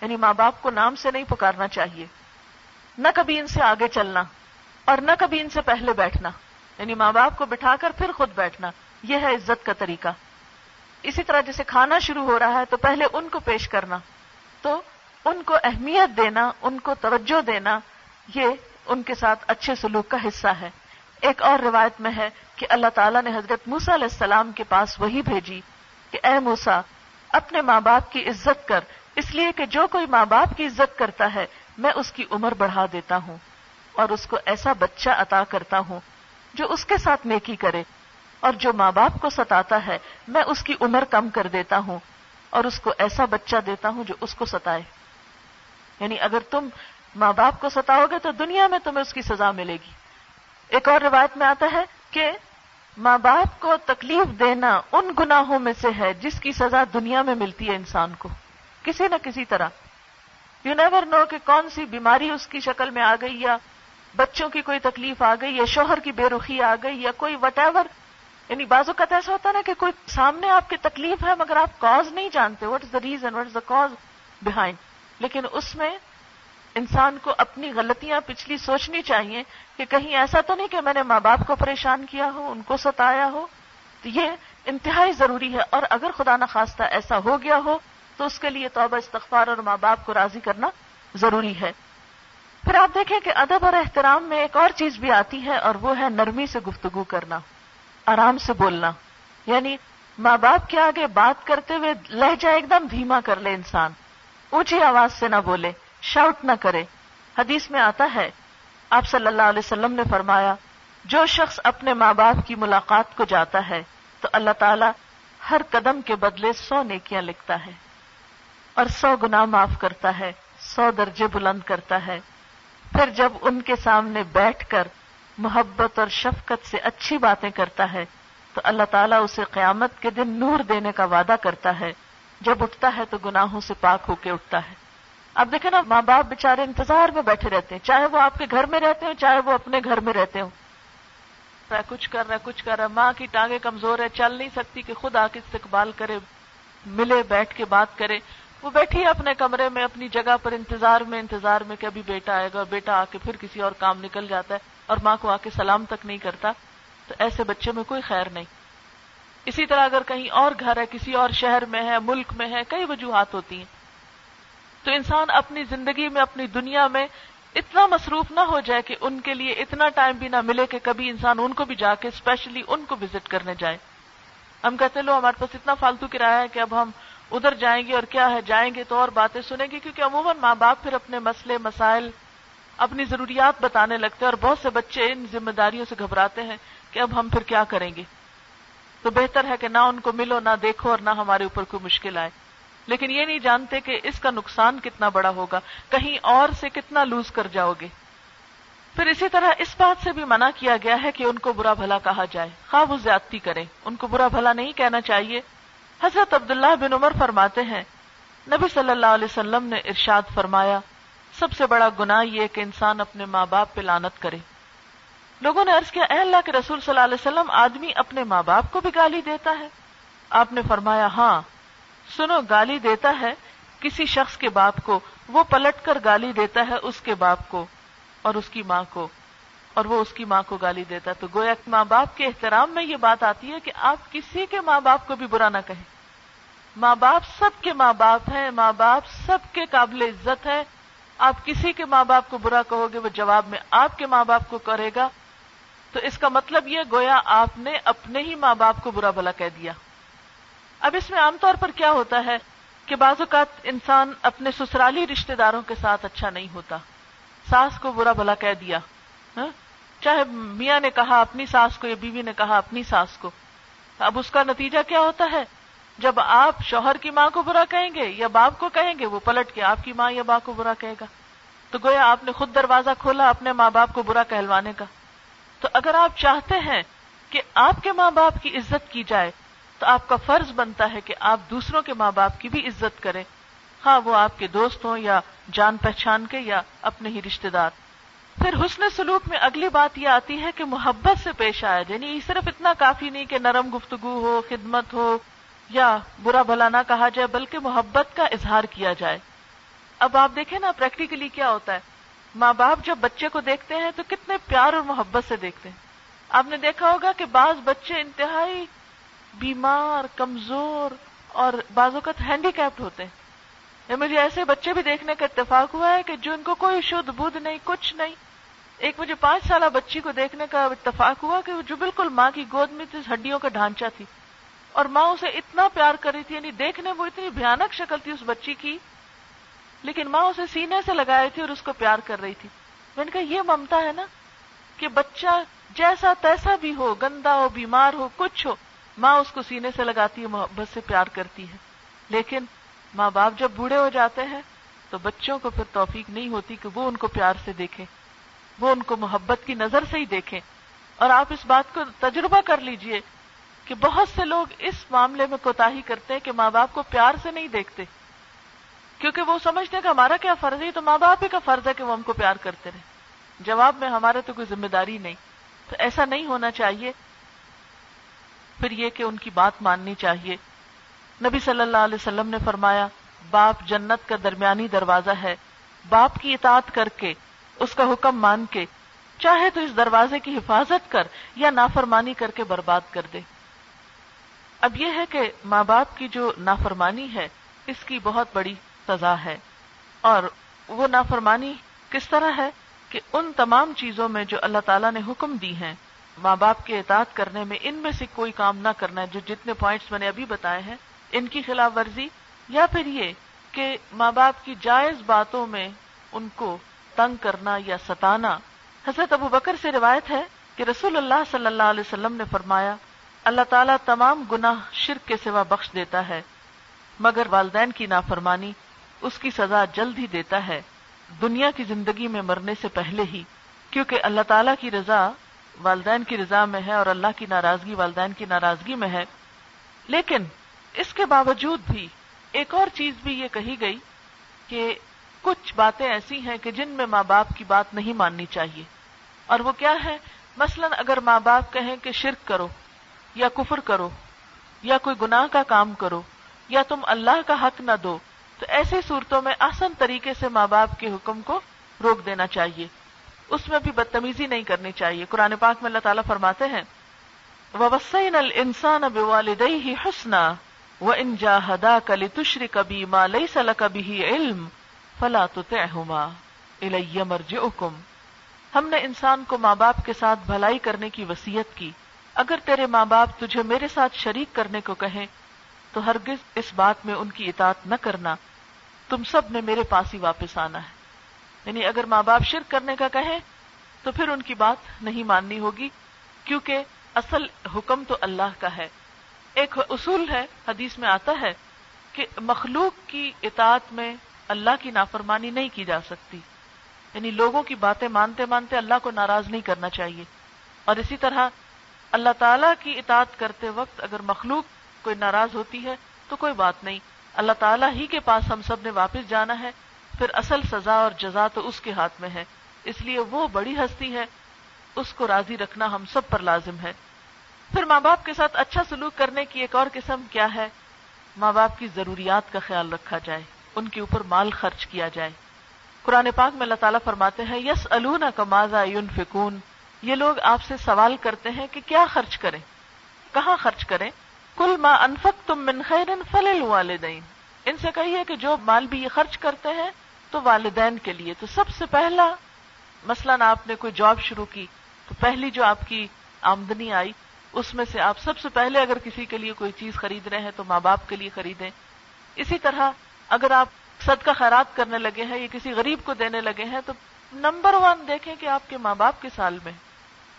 یعنی ماں باپ کو نام سے نہیں پکارنا چاہیے۔ نہ کبھی ان سے آگے چلنا اور نہ کبھی ان سے پہلے بیٹھنا۔ یعنی ماں باپ کو بٹھا کر پھر خود بیٹھنا، یہ ہے عزت کا طریقہ۔ اسی طرح جیسے کھانا شروع ہو رہا ہے تو پہلے ان کو پیش کرنا۔ تو ان کو اہمیت دینا، ان کو توجہ دینا، یہ ان کے ساتھ اچھے سلوک کا حصہ ہے۔ ایک اور روایت میں ہے کہ اللہ تعالیٰ نے حضرت موسا علیہ السلام کے پاس وہی بھیجی کہ اے موسا اپنے ماں باپ کی عزت کر۔ اس لیے کہ جو کوئی ماں باپ کی عزت کرتا ہے، میں اس کی عمر بڑھا دیتا ہوں اور اس کو ایسا بچہ عطا کرتا ہوں جو اس کے ساتھ نیکی کرے اور جو ماں باپ کو ستاتا ہے، میں اس کی عمر کم کر دیتا ہوں اور اس کو ایسا بچہ دیتا ہوں جو اس کو ستائے۔ یعنی اگر تم ماں باپ کو ستاؤ گے تو دنیا میں تمہیں اس کی سزا ملے گی۔ ایک اور روایت میں آتا ہے کہ ماں باپ کو تکلیف دینا ان گناہوں میں سے ہے جس کی سزا دنیا میں ملتی ہے انسان کو۔ کسی نہ کسی طرح۔ یو نیور نو کہ کون سی بیماری اس کی شکل میں آ گئی یا بچوں کی کوئی تکلیف آ گئی یا شوہر کی بے رخی آ گئی یا کوئی وٹ ایور یعنی بازو کا ایسا ہوتا نا کہ کوئی سامنے آپ کی تکلیف ہے مگر آپ کاز نہیں جانتے۔ What is the reason what is the cause behind لیکن اس میں انسان کو اپنی غلطیاں پچھلی سوچنی چاہیے کہ کہیں ایسا تو نہیں کہ میں نے ماں باپ کو پریشان کیا ہو، ان کو ستایا ہو۔ تو یہ انتہائی ضروری ہے۔ اور اگر خدا نخواستہ ایسا ہو گیا ہو تو اس کے لیے توبہ، استغفار اور ماں باپ کو راضی کرنا ضروری ہے۔ پھر آپ دیکھیں کہ ادب اور احترام میں ایک اور چیز بھی آتی ہے اور وہ ہے نرمی سے گفتگو کرنا، آرام سے بولنا۔ یعنی ماں باپ کے آگے بات کرتے ہوئے لہجہ ایک دم دھیما کر لے انسان۔ اونچی آواز سے نہ بولے، شاؤٹ نہ کرے۔ حدیث میں آتا ہے، آپ صلی اللہ علیہ وسلم نے فرمایا، جو شخص اپنے ماں باپ کی ملاقات کو جاتا ہے تو اللہ تعالی ہر قدم کے بدلے سو نیکیاں لکھتا ہے۔ اور سو گنا معاف کرتا ہے، سو درجے بلند کرتا ہے۔ پھر جب ان کے سامنے بیٹھ کر محبت اور شفقت سے اچھی باتیں کرتا ہے، تو اللہ تعالیٰ اسے قیامت کے دن نور دینے کا وعدہ کرتا ہے۔ جب اٹھتا ہے تو گناہوں سے پاک ہو کے اٹھتا ہے۔ اب دیکھیں نا ماں باپ بےچارے انتظار میں بیٹھے رہتے ہیں۔ چاہے وہ آپ کے گھر میں رہتے ہوں، چاہے وہ اپنے گھر میں رہتے ہوں۔ کچھ کر رہا ہے کچھ کر رہا ہے ماں کی ٹانگیں کمزور ہے چل نہیں سکتی کہ خود آ کے استقبال کرے، ملے، بیٹھ کے بات کرے۔ وہ بیٹھی ہے اپنے کمرے میں، اپنی جگہ پر انتظار میں انتظار میں کہ ابھی بیٹا آئے گا، بیٹا آ کے پھر کسی اور کام نکل جاتا ہے اور ماں کو آ کے سلام تک نہیں کرتا، تو ایسے بچے میں کوئی خیر نہیں۔ اسی طرح اگر کہیں اور گھر ہے، کسی اور شہر میں ہے، ملک میں ہے، کئی وجوہات ہوتی ہیں۔ تو انسان اپنی زندگی میں، اپنی دنیا میں اتنا مصروف نہ ہو جائے کہ ان کے لیے اتنا ٹائم بھی نہ ملے کہ کبھی انسان ان کو بھی جا کے اسپیشلی ان کو وزٹ کرنے جائے۔ ہم کہتے لو، ہمارے پاس اتنا فالتو کرایہ ہے کہ اب ہم ادھر جائیں گے اور کیا ہے؟ جائیں گے تو اور باتیں سنیں گے، کیونکہ عموماً ماں باپ پھر اپنے مسئلے، مسائل، اپنی ضروریات بتانے لگتے ہیں اور بہت سے بچے ان ذمہ داریوں سے گھبراتے ہیں کہ اب ہم پھر کیا کریں گے۔ تو بہتر ہے کہ نہ ان کو ملو، نہ دیکھو اور نہ ہمارے اوپر کوئی مشکل آئے۔ لیکن یہ نہیں جانتے کہ اس کا نقصان کتنا بڑا ہوگا، کہیں اور سے کتنا لوز کر جاؤ گے۔ پھر اسی طرح اس بات سے بھی منع کیا گیا ہے کہ ان کو برا بھلا کہا جائے۔ خواب وہ زیادتی کریں، ان کو برا بھلا نہیں کہنا چاہیے۔ حضرت عبداللہ بن عمر فرماتے ہیں، نبی صلی اللہ علیہ وسلم نے ارشاد فرمایا، سب سے بڑا گناہ یہ کہ انسان اپنے ماں باپ پہ لانت کرے۔ لوگوں نے عرض کیا، اے اللہ کے رسول صلی اللہ علیہ وسلم، آدمی اپنے ماں باپ کو بھی گالی دیتا ہے؟ آپ نے فرمایا ہاں سنو، گالی دیتا ہے، کسی شخص کے باپ کو، وہ پلٹ کر گالی دیتا ہے اس کے باپ کو اور اس کی ماں کو۔ اور وہ اس کی ماں کو گالی دیتا تو گویا ماں باپ کے احترام میں یہ بات آتی ہے کہ آپ کسی کے ماں باپ کو بھی برا نہ کہیں۔ ماں باپ سب کے ماں باپ ہیں، ماں باپ سب کے قابل عزت ہے آپ کسی کے ماں باپ کو برا کہو گے، وہ جواب میں آپ کے ماں باپ کو کرے گا۔ تو اس کا مطلب یہ گویا آپ نے اپنے ہی ماں باپ کو برا بلا کہہ دیا۔ اب اس میں عام طور پر کیا ہوتا ہے کہ بعض اوقات انسان اپنے سسرالی رشتے داروں کے ساتھ اچھا نہیں ہوتا۔ ساس کو برا بلا کہہ دیا۔ ہاں؟ چاہے میاں نے کہا، اپنی ساس کو یا بیوی نے کہا، اپنی ساس کو۔ اب اس کا نتیجہ کیا ہوتا ہے؟ جب آپ شوہر کی ماں کو برا کہیں گے یا باپ کو کہیں گے، وہ پلٹ کے آپ کی ماں یا باپ کو برا کہے گا۔ تو گویا آپ نے خود دروازہ کھولا اپنے ماں باپ کو برا کہلوانے کا۔ تو اگر آپ چاہتے ہیں کہ آپ کے ماں باپ کی عزت کی جائے، تو آپ کا فرض بنتا ہے کہ آپ دوسروں کے ماں باپ کی بھی عزت کریں۔ ہاں وہ آپ کے دوست ہوں یا جان پہچان کے یا اپنے ہی رشتے دار۔ پھر حسن سلوک میں اگلی بات یہ آتی ہے کہ محبت سے پیش آیا یعنی صرف اتنا کافی نہیں کہ نرم گفتگو ہو، خدمت ہو، یا برا بھلا نہ کہا جائے، بلکہ محبت کا اظہار کیا جائے۔ اب آپ دیکھیں نا پریکٹیکلی کیا ہوتا ہے؟ ماں باپ جب بچے کو دیکھتے ہیں تو کتنے پیار اور محبت سے دیکھتے ہیں۔ آپ نے دیکھا ہوگا کہ بعض بچے انتہائی بیمار، کمزور اور بعض اوقات ہینڈی کیپڈ ہوتے ہیں۔ مجھے ایسے بچے بھی دیکھنے کا اتفاق ہوا ہے کہ جو ان کو کوئی شدھ بدھ نہیں، کچھ نہیں۔ ایک مجھے پانچ سالہ بچی کو دیکھنے کا اتفاق ہوا کہ جو بالکل ماں کی گود میں تھی، ہڈیوں کا ڈھانچہ تھی۔ اور ماں اسے اتنا پیار کر رہی تھی یعنی دیکھنے وہ اتنی بھیانک شکل تھی اس بچی کی، لیکن ماں اسے سینے سے لگائی تھی اور اس کو پیار کر رہی تھی۔ میں نے کہا، یہ ممتا ہے نا کہ بچہ جیسا تیسا بھی ہو، گندا ہو، بیمار ہو، کچھ ہو، ماں اس کو سینے سے لگاتی ہے، محبت سے پیار کرتی ہے۔ لیکن ماں باپ جب بوڑھے ہو جاتے ہیں تو بچوں کو پھر توفیق نہیں ہوتی کہ وہ ان کو پیار سے دیکھیں۔ وہ ان کو محبت کی نظر سے ہی دیکھیں۔ اور آپ اس بات کو تجربہ کر لیجیے کہ بہت سے لوگ اس معاملے میں کوتا کرتے ہیں کہ ماں باپ کو پیار سے نہیں دیکھتے۔ کیونکہ وہ سمجھتے ہیں کہ ہمارا کیا فرض ہے؟ تو ماں باپ ہی کا فرض ہے کہ وہ ہم کو پیار کرتے رہے۔ جواب میں ہمارے تو کوئی ذمہ داری نہیں۔ تو ایسا نہیں ہونا چاہیے۔ پھر یہ کہ ان کی بات ماننی چاہیے۔ نبی صلی اللہ علیہ وسلم نے فرمایا، باپ جنت کا درمیانی دروازہ ہے۔ باپ کی اطاعت کر کے اس کا حکم مان کے چاہے تو اس دروازے کی حفاظت کر یا نافرمانی کر کے برباد کر دے۔ اب یہ ہے کہ ماں باپ کی جو نافرمانی ہے، اس کی بہت بڑی سزا ہے۔ اور وہ نافرمانی کس طرح ہے کہ ان تمام چیزوں میں جو اللہ تعالیٰ نے حکم دی ہیں، ماں باپ کے اطاعت کرنے میں ان میں سے کوئی کام نہ کرنا ہے، جو جتنے پوائنٹس میں نے ابھی بتائے ہیں، ان کی خلاف ورزی، یا پھر یہ کہ ماں باپ کی جائز باتوں میں ان کو تنگ کرنا یا ستانا۔ حضرت ابو بکر سے روایت ہے کہ رسول اللہ صلی اللہ علیہ وسلم نے فرمایا، اللہ تعالیٰ تمام گناہ شرک کے سوا بخش دیتا ہے، مگر والدین کی نافرمانی اس کی سزا جلد ہی دیتا ہے۔ دنیا کی زندگی میں مرنے سے پہلے ہی، کیونکہ اللہ تعالیٰ کی رضا والدین کی رضا میں ہے اور اللہ کی ناراضگی والدین کی ناراضگی میں ہے۔ لیکن اس کے باوجود بھی ایک اور چیز بھی یہ کہی گئی کہ کچھ باتیں ایسی ہیں کہ جن میں ماں باپ کی بات نہیں ماننی چاہیے۔ اور وہ کیا ہے؟ مثلا اگر ماں باپ کہیں کہ شرک کرو، یا کفر کرو، یا کوئی گناہ کا کام کرو، یا تم اللہ کا حق نہ دو، تو ایسی صورتوں میں آسان طریقے سے ماں باپ کے حکم کو روک دینا چاہیے۔ اس میں بھی بدتمیزی نہیں کرنی چاہیے۔ قرآن پاک میں اللہ تعالیٰ فرماتے ہیں وسین السان اب والدئی حسنا و انجا ہدا کلی تشری کبھی ماں لئی سل کبھی علم فلا تو مرج حکم ہم نے انسان کو ماں باپ کے ساتھ بھلائی کرنے کی وسیعت کی۔ اگر تیرے ماں باپ تجھے میرے ساتھ شریک کرنے کو کہیں، تو ہرگز اس بات میں ان کی اطاعت نہ کرنا۔ تم سب نے میرے پاس ہی واپس آنا ہے۔ یعنی اگر ماں باپ شرک کرنے کا کہیں، تو پھر ان کی بات نہیں ماننی ہوگی، کیونکہ اصل حکم تو اللہ کا ہے۔ ایک اصول ہے، حدیث میں آتا ہے کہ مخلوق کی اطاعت میں اللہ کی نافرمانی نہیں کی جا سکتی۔ یعنی لوگوں کی باتیں مانتے مانتے اللہ کو ناراض نہیں کرنا چاہیے۔ اور اسی طرح اللہ تعالیٰ کی اطاعت کرتے وقت اگر مخلوق کوئی ناراض ہوتی ہے تو کوئی بات نہیں۔ اللہ تعالیٰ ہی کے پاس ہم سب نے واپس جانا ہے۔ پھر اصل سزا اور جزا تو اس کے ہاتھ میں ہے۔ اس لیے وہ بڑی ہستی ہے۔ اس کو راضی رکھنا ہم سب پر لازم ہے۔ پھر ماں باپ کے ساتھ اچھا سلوک کرنے کی ایک اور قسم کیا ہے؟ ماں باپ کی ضروریات کا خیال رکھا جائے۔ ان کے اوپر مال خرچ کیا جائے۔ قرآن پاک میں اللہ تعالیٰ فرماتے ہیں یس النا کا ماضا فکون یہ لوگ آپ سے سوال کرتے ہیں کہ کیا خرچ کریں۔ کہاں خرچ کریں؟ کل ماں انفق تم من خیر فل والدین ان سے کہیے کہ جو مال بھی یہ خرچ کرتے ہیں، تو والدین کے لیے۔ تو سب سے پہلا، مثلا آپ نے کوئی جاب شروع کی، تو پہلی جو آپ کی آمدنی آئی، اس میں سے آپ سب سے پہلے اگر کسی کے لیے کوئی چیز خرید رہے ہیں، تو ماں باپ کے لیے خریدیں۔ اسی طرح اگر آپ صد کا خیرات کرنے لگے ہیں یا کسی غریب کو دینے لگے ہیں، تو نمبر ون دیکھیں کہ آپ کے ماں باپ کے سال میں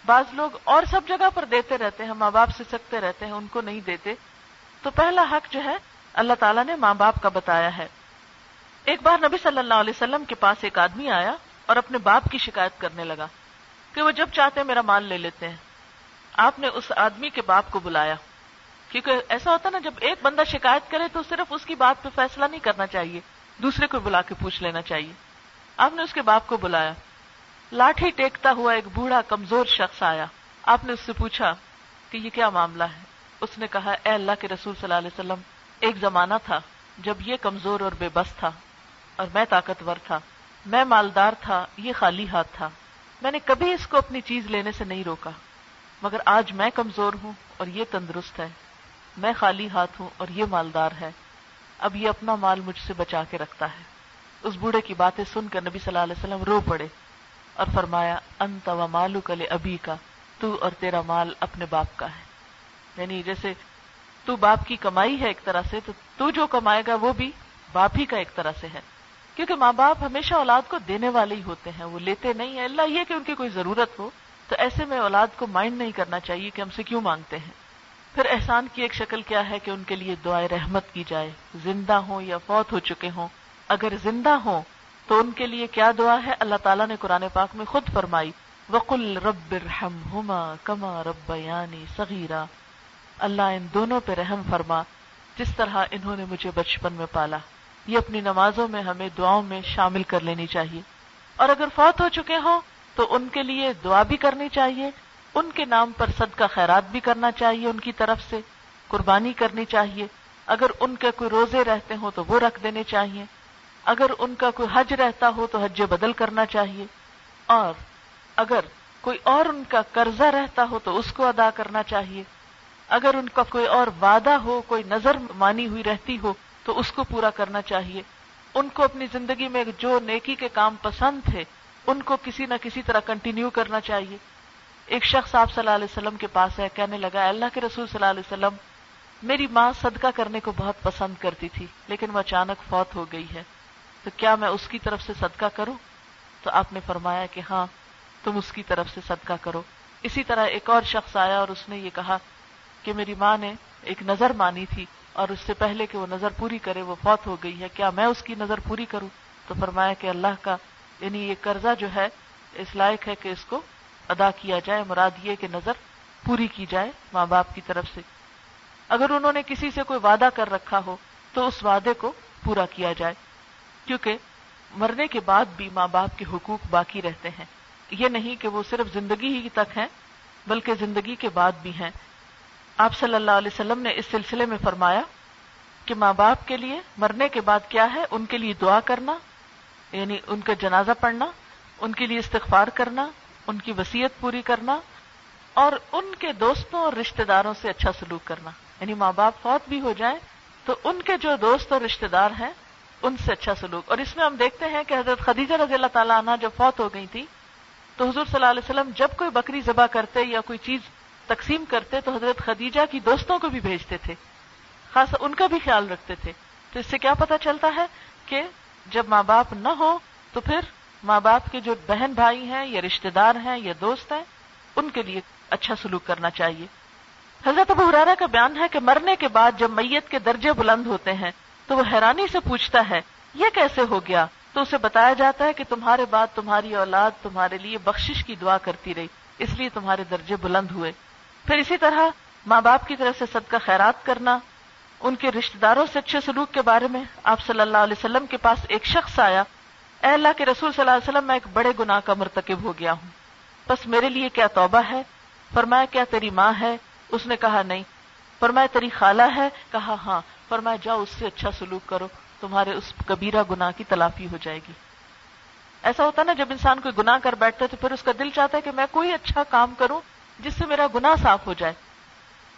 بعض لوگ اور سب جگہ پر دیتے رہتے ہیں، ماں باپ سے سکتے رہتے ہیں، ان کو نہیں دیتے۔ تو پہلا حق جو ہے، اللہ تعالیٰ نے ماں باپ کا بتایا ہے۔ ایک بار نبی صلی اللہ علیہ وسلم کے پاس ایک آدمی آیا اور اپنے باپ کی شکایت کرنے لگا کہ وہ جب چاہتے میرا مال لے لیتے ہیں۔ آپ نے اس آدمی کے باپ کو بلایا۔ کیونکہ ایسا ہوتا نا، جب ایک بندہ شکایت کرے تو صرف اس کی بات پہ فیصلہ نہیں کرنا چاہیے، دوسرے کو بلا کے پوچھ لینا چاہیے۔ آپ نے اس کے باپ کو بلایا، لاٹھی ٹیکتا ہوا ایک بوڑھا کمزور شخص آیا۔ آپ نے اس سے پوچھا کہ یہ کیا معاملہ ہے؟ اس نے کہا، اے اللہ کے رسول صلی اللہ علیہ وسلم، ایک زمانہ تھا جب یہ کمزور اور بے بس تھا اور میں طاقتور تھا، میں مالدار تھا، یہ خالی ہاتھ تھا۔ میں نے کبھی اس کو اپنی چیز لینے سے نہیں روکا، مگر آج میں کمزور ہوں اور یہ تندرست ہے۔ میں خالی ہاتھ ہوں اور یہ مالدار ہے۔ اب یہ اپنا مال مجھ سے بچا کے رکھتا ہے۔ اس بوڑھے کی باتیں سن کر نبی صلی اللہ علیہ وسلم رو پڑے اور فرمایا، انت و مالو کل ابھی کا تو اور تیرا مال اپنے باپ کا ہے۔ یعنی جیسے تو باپ کی کمائی ہے ایک طرح سے، تو تو جو کمائے گا وہ بھی باپ ہی کا ایک طرح سے ہے۔ کیونکہ ماں باپ ہمیشہ اولاد کو دینے والے ہی ہوتے ہیں، وہ لیتے نہیں ہیں۔ اللہ یہ کہ ان کی کوئی ضرورت ہو، تو ایسے میں اولاد کو مائنڈ نہیں کرنا چاہیے کہ ہم سے کیوں مانگتے ہیں۔ پھر احسان کی ایک شکل کیا ہے کہ ان کے لیے دعائیں رحمت کی جائے؟ زندہ ہوں یا فوت ہو چکے ہوں؟ اگر زندہ ہوں تو ان کے لیے کیا دعا ہے؟ اللہ تعالیٰ نے قرآن پاک میں خود فرمائی، وقل رب رحم ارحمہما کما ربیانی صغیرہ اللہ ان دونوں پہ رحم فرما، جس طرح انہوں نے مجھے بچپن میں پالا۔ یہ اپنی نمازوں میں ہمیں دعاؤں میں شامل کر لینی چاہیے۔ اور اگر فوت ہو چکے ہوں تو ان کے لیے دعا بھی کرنی چاہیے۔ ان کے نام پر صدقہ خیرات بھی کرنا چاہیے ان کی طرف سے، قربانی کرنی چاہیے۔ اگر ان کے کوئی روزے رہتے ہوں تو وہ رکھ دینے چاہیے۔ اگر ان کا کوئی حج رہتا ہو تو حج بدل کرنا چاہیے۔ اور اگر کوئی اور ان کا قرضہ رہتا ہو تو اس کو ادا کرنا چاہیے۔ اگر ان کا کوئی اور وعدہ ہو، کوئی نظر مانی ہوئی رہتی ہو تو اس کو پورا کرنا چاہیے۔ ان کو اپنی زندگی میں جو نیکی کے کام پسند تھے، ان کو کسی نہ کسی طرح کنٹینیو کرنا چاہیے۔ ایک شخص آپ صلی اللہ علیہ وسلم کے پاس ہے، کہنے لگا اللہ کے رسول صلی اللہ علیہ وسلم، میری ماں صدقہ کرنے کو بہت پسند کرتی تھی، لیکن وہ اچانک فوت ہو گئی ہے۔ تو کیا میں اس کی طرف سے صدقہ کروں؟ تو آپ نے فرمایا کہ ہاں تم اس کی طرف سے صدقہ کرو۔ اسی طرح ایک اور شخص آیا اور اس نے یہ کہا کہ میری ماں نے ایک نظر مانی تھی اور اس سے پہلے کہ وہ نظر پوری کرے، وہ فوت ہو گئی ہے۔ کیا میں اس کی نظر پوری کروں؟ تو فرمایا کہ اللہ کا یعنی یہ قرضہ جو ہے، اس لائق ہے کہ اس کو ادا کیا جائے، مراد یہ کہ نظر پوری کی جائے ماں باپ کی طرف سے۔ اگر انہوں نے کسی سے کوئی وعدہ کر رکھا ہو، تو اس وعدے کو پورا کیا جائے۔ کیونکہ مرنے کے بعد بھی ماں باپ کے حقوق باقی رہتے ہیں۔ یہ نہیں کہ وہ صرف زندگی ہی تک ہیں، بلکہ زندگی کے بعد بھی ہیں۔ آپ صلی اللہ علیہ وسلم نے اس سلسلے میں فرمایا کہ ماں باپ کے لیے مرنے کے بعد کیا ہے؟ ان کے لیے دعا کرنا یعنی ان کا جنازہ پڑھنا، ان کے لیے استغفار کرنا ان کی وسیعت پوری کرنا اور ان کے دوستوں اور رشتہ داروں سے اچھا سلوک کرنا۔ یعنی ماں باپ فوت بھی ہو جائیں تو ان کے جو دوست اور رشتہ دار ہیں، ان سے اچھا سلوک۔ اور اس میں ہم دیکھتے ہیں کہ حضرت خدیجہ رضی اللہ تعالیٰ عنہ جب فوت ہو گئی تھی تو حضور صلی اللہ علیہ وسلم جب کوئی بکری ذبح کرتے یا کوئی چیز تقسیم کرتے تو حضرت خدیجہ کی دوستوں کو بھی بھیجتے تھے۔ خاص ان کا بھی خیال رکھتے تھے۔ تو اس سے کیا پتا چلتا ہے کہ جب ماں باپ نہ ہو تو پھر ماں باپ کے جو بہن بھائی ہیں یا رشتے دار ہیں یا دوست ہیں، ان کے لیے اچھا سلوک کرنا چاہیے۔ حضرت ابو حرارہ کا بیان ہے کہ مرنے کے بعد جب میت کے درجے بلند ہوتے ہیں، تو وہ حیرانی سے پوچھتا ہے، یہ کیسے ہو گیا؟ تو اسے بتایا جاتا ہے کہ تمہارے بعد تمہاری اولاد تمہارے لیے بخشش کی دعا کرتی رہی، اس لیے تمہارے درجے بلند ہوئے۔ پھر اسی طرح ماں باپ کی طرف سے صدقہ خیرات کرنا، ان کے رشتہ داروں سے اچھے سلوک کے بارے میں آپ صلی اللہ علیہ وسلم کے پاس ایک شخص آیا اے اللہ کے رسول صلی اللہ علیہ وسلم، میں ایک بڑے گناہ کا مرتکب ہو گیا ہوں۔ بس میرے لیے کیا توبہ ہے؟ فرمایا، کیا تیری ماں ہے؟ اس نے کہا، نہیں۔ فرمایا، تیری خالہ ہے؟ کہا ہاں۔ فرمایا، جاؤ، اس سے اچھا سلوک کرو۔ تمہارے اس کبیرہ گناہ کی تلافی ہو جائے گی۔ ایسا ہوتا نا، جب انسان کوئی گناہ کر بیٹھتا ہے تو پھر اس کا دل چاہتا ہے کہ میں کوئی اچھا کام کروں جس سے میرا گناہ صاف ہو جائے۔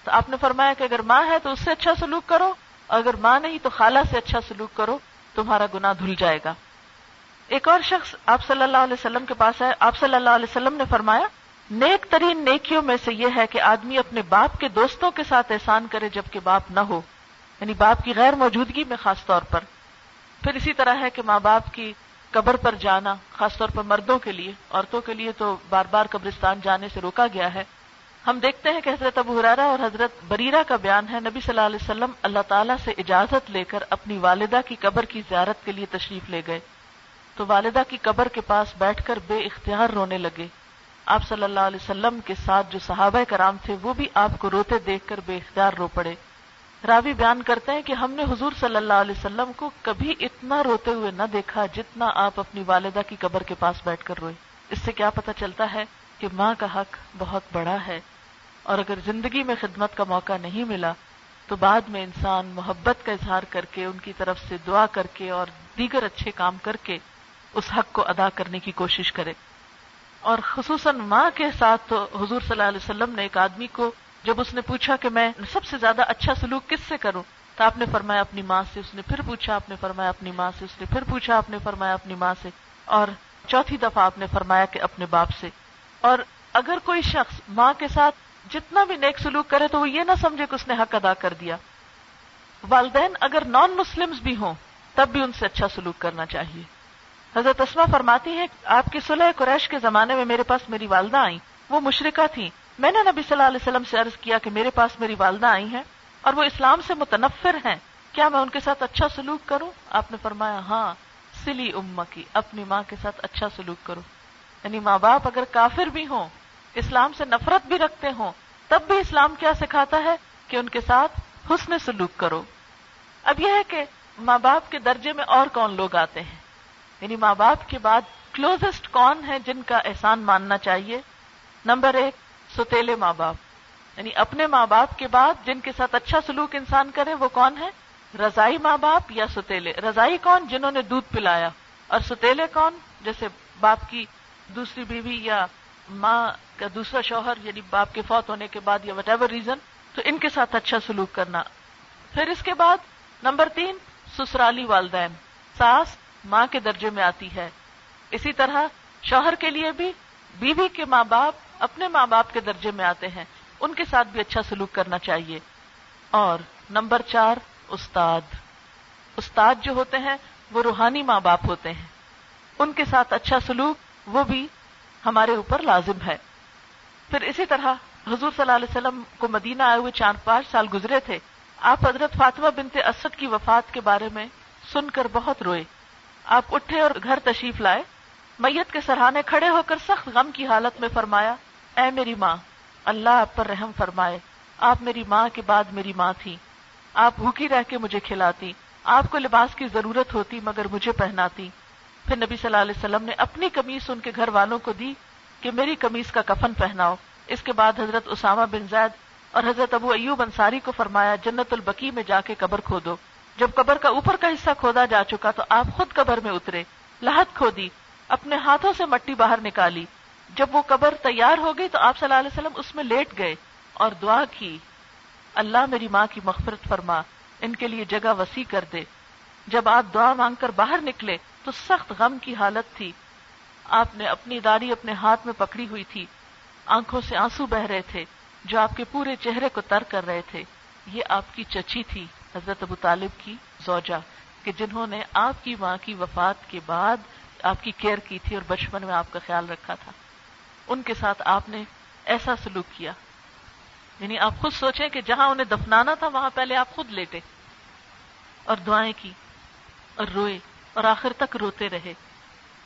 تو آپ نے فرمایا کہ اگر ماں ہے تو اس سے اچھا سلوک کرو، اگر ماں نہیں تو خالہ سے اچھا سلوک کرو، تمہارا گناہ دھل جائے گا۔ ایک اور شخص آپ صلی اللہ علیہ وسلم کے پاس ہے۔ آپ صلی اللہ علیہ وسلم نے فرمایا، نیک ترین نیکیوں میں سے یہ ہے کہ آدمی اپنے باپ کے دوستوں کے ساتھ احسان کرے جبکہ باپ نہ ہو یعنی باپ کی غیر موجودگی میں خاص طور پر۔ پھر اسی طرح ہے کہ ماں باپ کی قبر پر جانا، خاص طور پر مردوں کے لیے، عورتوں کے لیے تو بار بار قبرستان جانے سے روکا گیا ہے۔ ہم دیکھتے ہیں کہ حضرت ابو حرارا اور حضرت بریرا کا بیان ہے۔ نبی صلی اللہ علیہ وسلم اللہ تعالیٰ سے اجازت لے کر اپنی والدہ کی قبر کی زیارت کے لیے تشریف لے گئے۔ تو والدہ کی قبر کے پاس بیٹھ کر بے اختیار رونے لگے۔ آپ صلی اللہ علیہ وسلم کے ساتھ جو صحابہ کرام تھے، وہ بھی آپ کو روتے دیکھ کر بے اختیار رو پڑے۔ راوی بیان کرتے ہیں کہ ہم نے حضور صلی اللہ علیہ وسلم کو کبھی اتنا روتے ہوئے نہ دیکھا جتنا آپ اپنی والدہ کی قبر کے پاس بیٹھ کر روئے۔ اس سے کیا پتا چلتا ہے کہ ماں کا حق بہت بڑا ہے۔ اور اگر زندگی میں خدمت کا موقع نہیں ملا، تو بعد میں انسان محبت کا اظہار کر کے، ان کی طرف سے دعا کر کے اور دیگر اچھے کام کر کے اس حق کو ادا کرنے کی کوشش کرے۔ اور خصوصاً ماں کے ساتھ تو حضور صلی اللہ علیہ وسلم نے ایک آدمی کو جب اس نے پوچھا کہ میں سب سے زیادہ اچھا سلوک کس سے کروں، تو آپ نے فرمایا اپنی ماں سے، اس نے پھر پوچھا، آپ نے فرمایا اپنی ماں سے، اس نے پھر پوچھا، آپ نے فرمایا اپنی ماں سے۔ اور چوتھی دفعہ آپ نے فرمایا کہ اپنے باپ سے۔ اور اگر کوئی شخص ماں کے ساتھ جتنا بھی نیک سلوک کرے تو وہ یہ نہ سمجھے کہ اس نے حق ادا کر دیا۔ والدین اگر نان مسلم بھی ہوں، تب بھی ان سے اچھا سلوک کرنا چاہیے۔ حضرت اسما فرماتی ہے آپ کی صلح قریش کے زمانے میں میرے پاس میری والدہ آئی وہ مشرقہ تھیں۔ میں نے نبی صلی اللہ علیہ وسلم سے عرض کیا کہ میرے پاس میری والدہ آئی ہیں اور وہ اسلام سے متنفر ہیں۔ کیا میں ان کے ساتھ اچھا سلوک کروں؟ آپ نے فرمایا ہاں سلی اما کی، اپنی ماں کے ساتھ اچھا سلوک کرو۔ یعنی ماں باپ اگر کافر بھی ہوں، اسلام سے نفرت بھی رکھتے ہوں، تب بھی اسلام کیا سکھاتا ہے؟ کہ ان کے ساتھ حسن سلوک کرو۔ اب یہ ہے کہ ماں باپ کے درجے میں اور کون لوگ آتے ہیں؟ یعنی ماں باپ کے بعد کلوزسٹ کون ہے جن کا احسان ماننا چاہیے؟ نمبر ایک، ستیلے ماں باپ. یعنی اپنے ماں باپ کے بعد جن کے ساتھ اچھا سلوک انسان کرے، وہ کون ہے رضائی ماں باپ یا ستیلے؟ رضائی کون جنہوں نے دودھ پلایا؟ اور ستیلے کون؟ جیسے باپ کی دوسری بیوی یا ماں کا دوسرا شوہر یعنی باپ کے فوت ہونے کے بعد یا وٹ ایور ریزن تو ان کے ساتھ اچھا سلوک کرنا. پھر اس کے بعد، نمبر تین، سسرالی والدین. ساس ماں کے درجے میں آتی ہے۔ اسی طرح شوہر کے لیے بھی بیوی کے ماں باپ اپنے ماں باپ کے درجے میں آتے ہیں۔ ان کے ساتھ بھی اچھا سلوک کرنا چاہیے۔ اور نمبر چار، استاد۔ استاد جو ہوتے ہیں، وہ روحانی ماں باپ ہوتے ہیں۔ ان کے ساتھ اچھا سلوک، وہ بھی ہمارے اوپر لازم ہے۔ پھر اسی طرح حضور صلی اللہ علیہ وسلم کو مدینہ آئے ہوئے چار پانچ سال گزرے تھے۔ آپ حضرت فاطمہ بنت اسد کی وفات کے بارے میں سن کر بہت روئے۔ آپ اٹھے اور گھر تشریف لائے۔ میت کے سرحانے کھڑے ہو کر سخت غم کی حالت میں فرمایا، اے میری ماں، اللہ آپ پر رحم فرمائے۔ آپ میری ماں کے بعد میری ماں تھی۔ آپ بھوکی رہ کے مجھے کھلاتی۔ آپ کو لباس کی ضرورت ہوتی مگر مجھے پہناتی۔ پھر نبی صلی اللہ علیہ وسلم نے اپنی کمیز ان کے گھر والوں کو دی کہ میری کمیز کا کفن پہناؤ۔ اس کے بعد حضرت اسامہ بن زید اور حضرت ابو ایوب انصاری کو فرمایا، جنت البکی میں جا کے قبر کھودو۔ جب قبر کا اوپر کا حصہ کھودا جا چکا تو آپ خود قبر میں اترے، لہت کھودی، اپنے ہاتھوں سے مٹی باہر نکالی۔ جب وہ قبر تیار ہو گئی تو آپ صلی اللہ علیہ وسلم اس میں لیٹ گئے اور دعا کی۔ اللہ میری ماں کی مغفرت فرما، ان کے لیے جگہ وسیع کر دے۔ جب آپ دعا مانگ کر باہر نکلے تو سخت غم کی حالت تھی۔ آپ نے اپنی داری اپنے ہاتھ میں پکڑی ہوئی تھی۔ آنکھوں سے آنسو بہ رہے تھے جو آپ کے پورے چہرے کو تر کر رہے تھے۔ یہ آپ کی چچی تھی۔ حضرت ابو طالب کی زوجہ، کہ جنہوں نے آپ کی ماں کی وفات کے بعد آپ کی کیئر کی تھی اور بچپن میں آپ کا خیال رکھا تھا۔ ان کے ساتھ آپ نے ایسا سلوک کیا۔ یعنی آپ خود سوچیں کہ جہاں انہیں دفنانا تھا، وہاں پہلے آپ خود لیٹے۔ اور دعائیں کی، اور روئے، اور آخر تک روتے رہے۔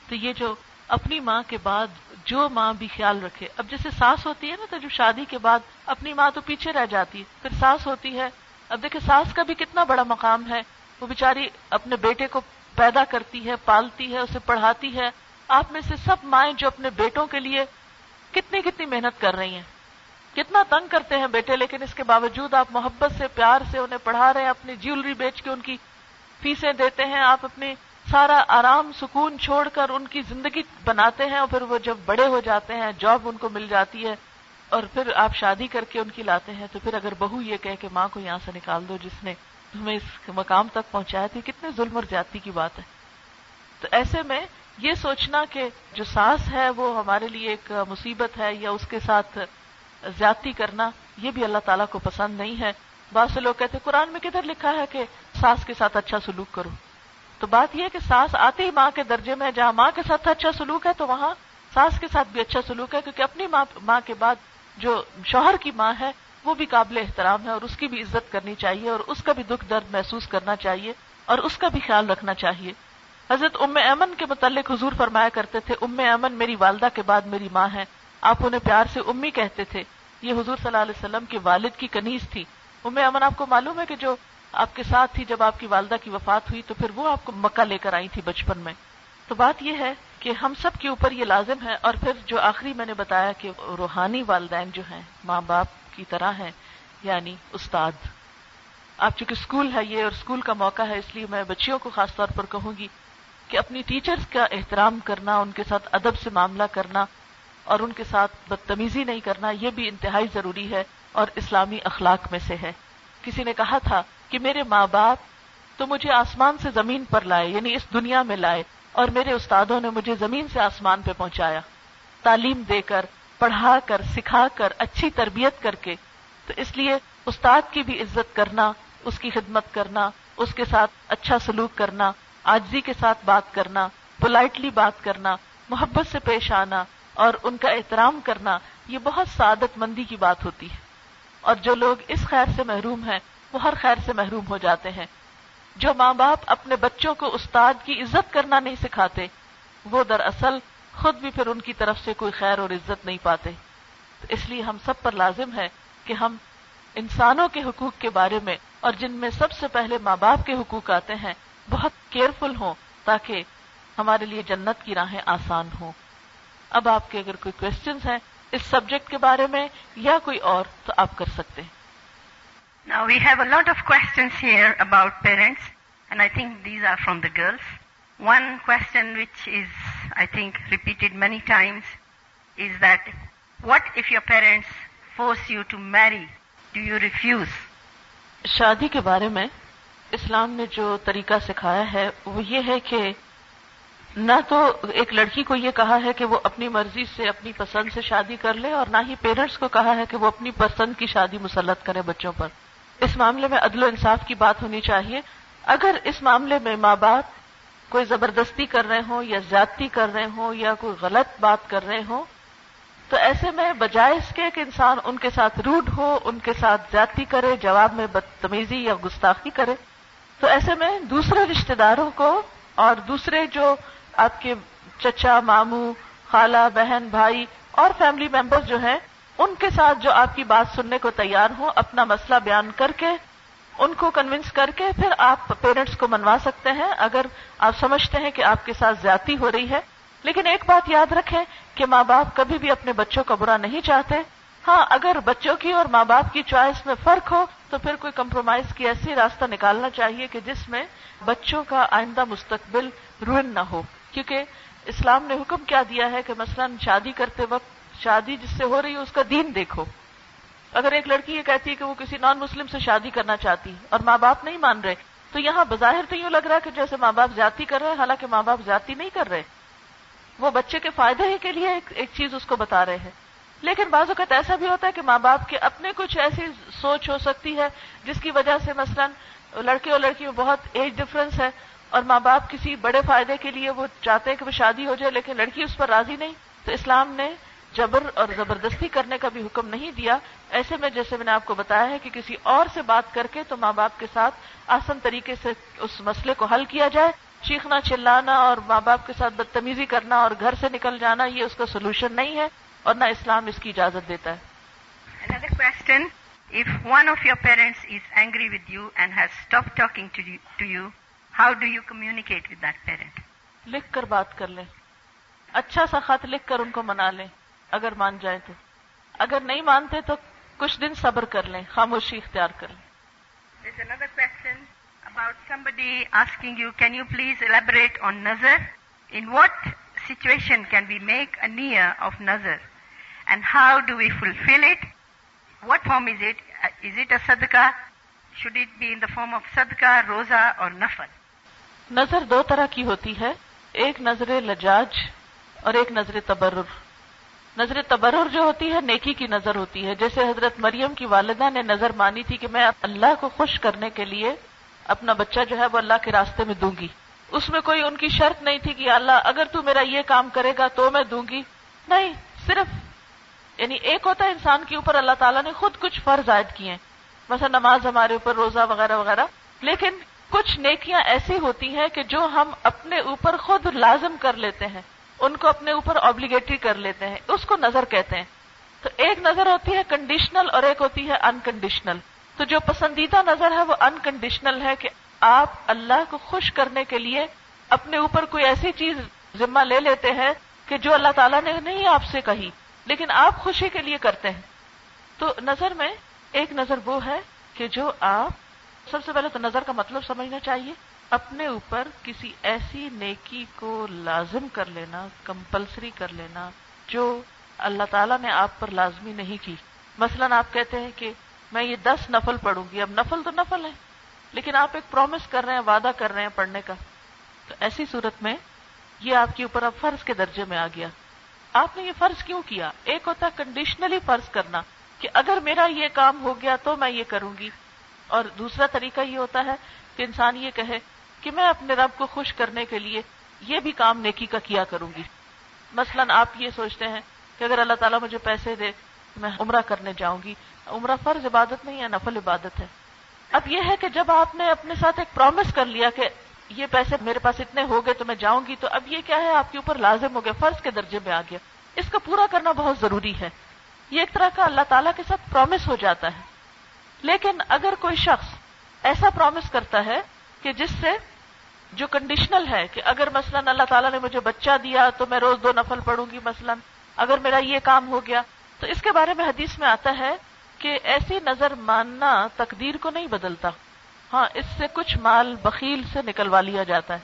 تو یہ جو اپنی ماں کے بعد جو ماں بھی خیال رکھے، اب جیسے ساس ہوتی ہے نا تو جو شادی کے بعد اپنی ماں تو پیچھے رہ جاتی ہے، پھر ساس ہوتی ہے اب دیکھیں ساس کا بھی کتنا بڑا مقام ہے۔ وہ بیچاری اپنے بیٹے کو پیدا کرتی ہے، پالتی ہے، اسے پڑھاتی ہے۔ آپ میں سے سب مائیں جو اپنے بیٹوں کے لیے کتنی کتنی محنت کر رہی ہیں۔ کتنا تنگ کرتے ہیں بیٹے، لیکن اس کے باوجود آپ محبت سے، پیار سے انہیں پڑھا رہے ہیں، اپنی جیولری بیچ کے ان کی فیسیں دیتے ہیں۔ آپ اپنی سارا آرام، سکون چھوڑ کر ان کی زندگی بناتے ہیں اور پھر وہ جب بڑے ہو جاتے ہیں، جاب ان کو مل جاتی ہے۔ اور پھر آپ شادی کر کے ان کی لاتے ہیں، تو پھر اگر بہو یہ کہے کہ ماں کو یہاں سے نکال دو جس نے تمہیں اس مقام تک پہنچایا تھی کتنے ظلم اور جاتی کی بات ہے۔ تو ایسے میں یہ سوچنا کہ جو ساس ہے وہ ہمارے لیے ایک مصیبت ہے یا اس کے ساتھ زیادتی کرنا، یہ بھی اللہ تعالیٰ کو پسند نہیں ہے۔ بہت سے لوگ کہتے قرآن میں کدھر لکھا ہے کہ ساس کے ساتھ اچھا سلوک کرو۔ تو بات یہ کہ ساس آتے ہی ماں کے درجے میں جہاں ماں کے ساتھ اچھا سلوک ہے تو وہاں ساس کے ساتھ بھی اچھا سلوک ہے، کیونکہ اپنی ماں ماں کے بعد جو شوہر کی ماں ہے، وہ بھی قابل احترام ہے اور اس کی بھی عزت کرنی چاہیے اور اس کا بھی دکھ درد محسوس کرنا چاہیے اور اس کا بھی خیال رکھنا چاہیے۔ حضرت ام ایمن کے متعلق حضور فرمایا کرتے تھے، ام ایمن میری والدہ کے بعد میری ماں ہے آپ انہیں پیار سے امی کہتے تھے۔ یہ حضور صلی اللہ علیہ وسلم کے والد کی کنیز تھی۔ ام امن آپ کو معلوم ہے کہ جو آپ کے ساتھ تھی جب آپ کی والدہ کی وفات ہوئی، تو پھر وہ آپ کو مکہ لے کر آئی تھی بچپن میں۔ تو بات یہ ہے کہ ہم سب کے اوپر یہ لازم ہے اور پھر جو آخری میں نے بتایا کہ روحانی والدین جو ہیں، ماں باپ کی طرح ہیں یعنی استاد۔ آپ چونکہ اسکول ہے یہ اور اسکول کا موقع ہے، اس لیے میں بچیوں کو خاص طور پر کہوں گی کہ اپنی ٹیچرز کا احترام کرنا، ان کے ساتھ ادب سے معاملہ کرنا اور ان کے ساتھ بدتمیزی نہیں کرنا، یہ بھی انتہائی ضروری ہے اور اسلامی اخلاق میں سے ہے۔ کسی نے کہا تھا کہ میرے ماں باپ تو مجھے آسمان سے زمین پر لائے یعنی اس دنیا میں لائے، اور میرے استادوں نے مجھے زمین سے آسمان پہ پہنچایا۔ تعلیم دے کر، پڑھا کر، سکھا کر، اچھی تربیت کر کے۔ تو اس لیے استاد کی بھی عزت کرنا، اس کی خدمت کرنا، اس کے ساتھ اچھا سلوک کرنا آجزی کے ساتھ بات کرنا، پولائٹلی بات کرنا، محبت سے پیش آنا، اور ان کا احترام کرنا، یہ بہت سعادت مندی کی بات ہوتی ہے۔ اور جو لوگ اس خیر سے محروم ہیں، وہ ہر خیر سے محروم ہو جاتے ہیں۔ جو ماں باپ اپنے بچوں کو استاد کی عزت کرنا نہیں سکھاتے، وہ دراصل خود بھی پھر ان کی طرف سے کوئی خیر اور عزت نہیں پاتے۔ تو اس لیے ہم سب پر لازم ہے کہ ہم انسانوں کے حقوق کے بارے میں اور جن میں سب سے پہلے ماں باپ کے حقوق آتے ہیں، بہت کیئرفل ہوں تاکہ ہمارے لیے جنت کی راہیں آسان ہوں۔ اب آپ کے اگر کوئی کوشچنس ہیں اس سبجیکٹ کے بارے میں یا کوئی اور، تو آپ کر سکتے ہیں۔ Now we have a lot of questions here about parents, and I think these are from the girls. One question which is, I think, repeated many times is that what if your parents force you to marry? Do you refuse? شادی کے بارے میں اسلام نے جو طریقہ سکھایا ہے وہ یہ ہے کہ نہ تو ایک لڑکی کو یہ کہا ہے کہ وہ اپنی مرضی سے اپنی پسند سے شادی کر لے اور نہ ہی پیرنٹس کو کہا ہے کہ وہ اپنی پسند کی شادی مسلط کرے بچوں پر اس معاملے میں عدل و انصاف کی بات ہونی چاہیے۔ اگر اس معاملے میں ماں باپ کوئی زبردستی کر رہے ہوں یا زیادتی کر رہے ہوں یا کوئی غلط بات کر رہے ہوں، تو ایسے میں بجائے اس کے کہ انسان ان کے ساتھ روڈ ہو، ان کے ساتھ زیادتی کرے، جواب میں بدتمیزی یا گستاخی کرے، تو ایسے میں دوسرے رشتہ داروں کو اور دوسرے جو آپ کے چچا، ماموں، خالہ، بہن، بھائی اور فیملی ممبر جو ہیں ان کے ساتھ جو آپ کی بات سننے کو تیار ہوں، اپنا مسئلہ بیان کر کے، ان کو کنوینس کر کے پھر آپ پیرنٹس کو منوا سکتے ہیں۔ اگر آپ سمجھتے ہیں کہ آپ کے ساتھ زیادتی ہو رہی ہے، لیکن ایک بات یاد رکھیں کہ ماں باپ کبھی بھی اپنے بچوں کا برا نہیں چاہتے۔ ہاں اگر بچوں کی اور ماں باپ کی چوائس میں فرق ہو، تو پھر کوئی کمپرومائز کی ایسی راستہ نکالنا چاہیے کہ جس میں بچوں کا آئندہ مستقبل روئن نہ ہو۔ کیونکہ اسلام نے حکم کیا دیا ہے کہ مثلا شادی کرتے وقت شادی جس سے ہو رہی ہے اس کا دین دیکھو۔ اگر ایک لڑکی یہ کہتی ہے کہ وہ کسی نان مسلم سے شادی کرنا چاہتی اور ماں باپ نہیں مان رہے تو یہاں بظاہر تو یوں لگ رہا ہے کہ جیسے ماں باپ زیادتی کر رہے ہیں حالانکہ ماں باپ زیادتی نہیں کر رہے۔ وہ بچے کے فائدے ہی کے لیے ایک, ایک چیز اس کو بتا رہے ہیں۔ لیکن بعض اوقات ایسا بھی ہوتا ہے کہ ماں باپ کے اپنے کچھ ایسی سوچ ہو سکتی ہے جس کی وجہ سے مثلا لڑکے اور لڑکی میں بہت ایج ڈفرنس ہے اور ماں باپ کسی بڑے فائدے کے لیے وہ چاہتے ہیں کہ وہ شادی ہو جائے لیکن لڑکی اس پر راضی نہیں۔ تو اسلام نے جبر اور زبردستی کرنے کا بھی حکم نہیں دیا۔ ایسے میں جیسے میں نے آپ کو بتایا ہے کہ کسی اور سے بات کر کے تو ماں باپ کے ساتھ آسن طریقے سے اس مسئلے کو حل کیا جائے۔ چیخنا چلانا اور ماں باپ کے ساتھ بدتمیزی کرنا اور گھر سے نکل جانا یہ اس کا سولوشن نہیں ہے اور نہ اسلام اس کی اجازت دیتا ہے۔ Another question, if one of your parents is angry with you and has stopped talking to you, to you how do you communicate with that parent لکھ کر بات کر لیں۔ اچھا سا خط لکھ کر ان کو منا لیں۔ اگر مان جائیں تو۔ اگر نہیں مانتے تو کچھ دن صبر کر لیں خاموشی اختیار کر لیں۔ This another questioning you can you please elaborate on نظر in what situation can we make a near of نظر and how do we fulfil it what form is it is it a صدقہ should it be in the form of صدقہ روزہ اور نفر نظر دو طرح کی ہوتی ہے ایک نظر لجاج اور ایک نظر تبر نظر تبرر جو ہوتی ہے، نیکی کی نظر ہوتی ہے۔ جیسے حضرت مریم کی والدہ نے نظر مانی تھی کہ میں اللہ کو خوش کرنے کے لیے اپنا بچہ جو ہے وہ اللہ کے راستے میں دوں گی۔ اس میں کوئی ان کی شرط نہیں تھی کہ اللہ، اگر تو میرا یہ کام کرے گا تو میں دوں گی۔ نہیں، صرف یعنی ایک ہوتا ہے انسان کے اوپر، اللہ تعالیٰ نے خود کچھ فرض عائد کیے مثلا نماز ہمارے اوپر، روزہ وغیرہ وغیرہ۔ لیکن کچھ نیکیاں ایسی ہوتی ہیں کہ جو ہم اپنے اوپر خود لازم کر لیتے ہیں۔ ان کو اپنے اوپر آبلیگیٹری کر لیتے ہیں، اس کو نظر کہتے ہیں۔ تو ایک نظر ہوتی ہے کنڈیشنل اور ایک ہوتی ہے انکنڈیشنل تو جو پسندیدہ نظر ہے وہ انکنڈیشنل ہے کہ آپ اللہ کو خوش کرنے کے لیے اپنے اوپر کوئی ایسی چیز ذمہ لے لیتے ہیں کہ جو اللہ تعالیٰ نے نہیں آپ سے کہی، لیکن آپ خوشی کے لیے کرتے ہیں۔ تو نظر میں ایک نظر وہ ہے کہ جو آپ، سب سے پہلے تو نظر کا مطلب سمجھنا چاہیے۔ اپنے اوپر کسی ایسی نیکی کو لازم کر لینا کمپلسری کر لینا، جو اللہ تعالیٰ نے آپ پر لازمی نہیں کی۔ مثلا آپ کہتے ہیں کہ میں یہ دس نفل پڑھوں گی، اب نفل تو نفل ہے، لیکن آپ ایک پرومس کر رہے ہیں، وعدہ کر رہے ہیں پڑھنے کا۔ تو ایسی صورت میں یہ آپ کے اوپر اب فرض کے درجے میں آ گیا۔ آپ نے یہ فرض کیوں کیا؟ ایک ہوتا کنڈیشنلی فرض کرنا کہ اگر میرا یہ کام ہو گیا تو میں یہ کروں گی۔ اور دوسرا طریقہ یہ ہوتا ہے کہ انسان یہ کہے کہ میں اپنے رب کو خوش کرنے کے لیے یہ بھی کام نیکی کا کیا کروں گی۔ مثلا آپ یہ سوچتے ہیں کہ اگر اللہ تعالیٰ مجھے پیسے دے، میں عمرہ کرنے جاؤں گی۔ عمرہ فرض عبادت نہیں ہے، نفل عبادت ہے۔ اب یہ ہے کہ جب آپ نے اپنے ساتھ ایک پرومس کر لیا کہ یہ پیسے میرے پاس اتنے ہو گئے تو میں جاؤں گی، تو اب یہ کیا ہے؟ آپ کے اوپر لازم ہو گیا، فرض کے درجے میں آ گیا۔ اس کا پورا کرنا بہت ضروری ہے۔ یہ ایک طرح کا اللہ تعالیٰ کے ساتھ پرومس ہو جاتا ہے۔ لیکن اگر کوئی شخص ایسا پرومس کرتا ہے کہ جس سے جو کنڈیشنل ہے کہ اگر مثلا اللہ تعالیٰ نے مجھے بچہ دیا تو میں روز دو نفل پڑھوں گی مثلا، اگر میرا یہ کام ہو گیا۔ تو اس کے بارے میں حدیث میں آتا ہے کہ ایسی نظر ماننا تقدیر کو نہیں بدلتا۔ ہاں اس سے کچھ مال بخیل سے نکلوا لیا جاتا ہے۔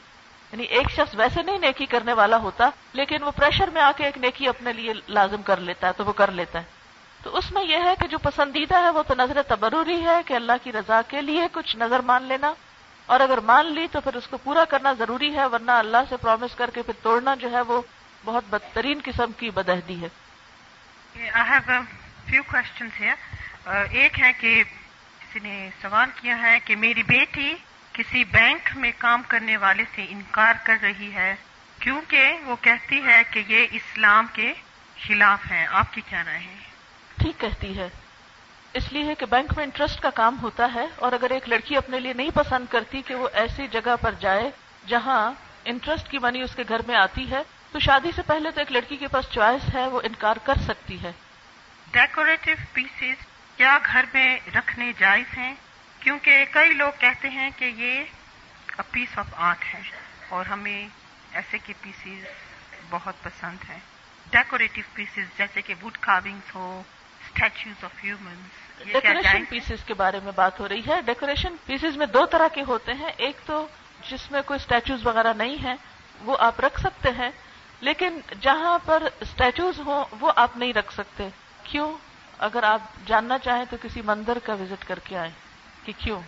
یعنی ایک شخص ویسے نہیں نیکی کرنے والا ہوتا، لیکن وہ پریشر میں آ کے ایک نیکی اپنے لیے لازم کر لیتا ہے، تو وہ کر لیتا ہے۔ تو اس میں یہ ہے کہ جو پسندیدہ ہے وہ تو نظر تبروری ہے کہ اللہ کی رضا کے لیے کچھ نظر مان لینا۔ اور اگر مان لی تو پھر اس کو پورا کرنا ضروری ہے ورنہ اللہ سے پرومس کر کے پھر توڑنا جو ہے وہ بہت بدترین قسم کی بدہدی ہے۔ ایک ہے کہ کسی نے سوال کیا ہے کہ میری بیٹی کسی بینک میں کام کرنے والے سے انکار کر رہی ہے کیونکہ وہ کہتی ہے کہ یہ اسلام کے خلاف ہے۔ آپ کی کیا رائے ہے؟ ٹھیک کہتی ہے۔ اس لیے کہ بینک میں انٹرسٹ کا کام ہوتا ہے اور اگر ایک لڑکی اپنے لیے نہیں پسند کرتی کہ وہ ایسی جگہ پر جائے جہاں انٹرسٹ کی منی اس کے گھر میں آتی ہے، تو شادی سے پہلے تو ایک لڑکی کے پاس چوائس ہے، وہ انکار کر سکتی ہے۔ ڈیکوریٹو پیسز کیا گھر میں رکھنے جائز ہیں، کیونکہ کئی لوگ کہتے ہیں کہ یہ پیس آف آرٹ ہے اور ہمیں ایسے کے پیسز بہت پسند ہیں۔ ڈیکوریٹو پیسز جیسے کہ wood carvings who statues of humans decoration pieces کے بارے میں بات ہو رہی ہے۔ ڈیکوریشن پیسز میں دو طرح کے ہوتے ہیں۔ ایک تو جس میں کوئی اسٹیچوز وغیرہ نہیں ہے وہ آپ رکھ سکتے ہیں۔ لیکن جہاں پر اسٹیچوز ہوں وہ آپ نہیں رکھ سکتے۔ کیوں؟ اگر آپ جاننا چاہیں تو کسی مندر کا وزٹ کر کے آئیں کہ کیوں؟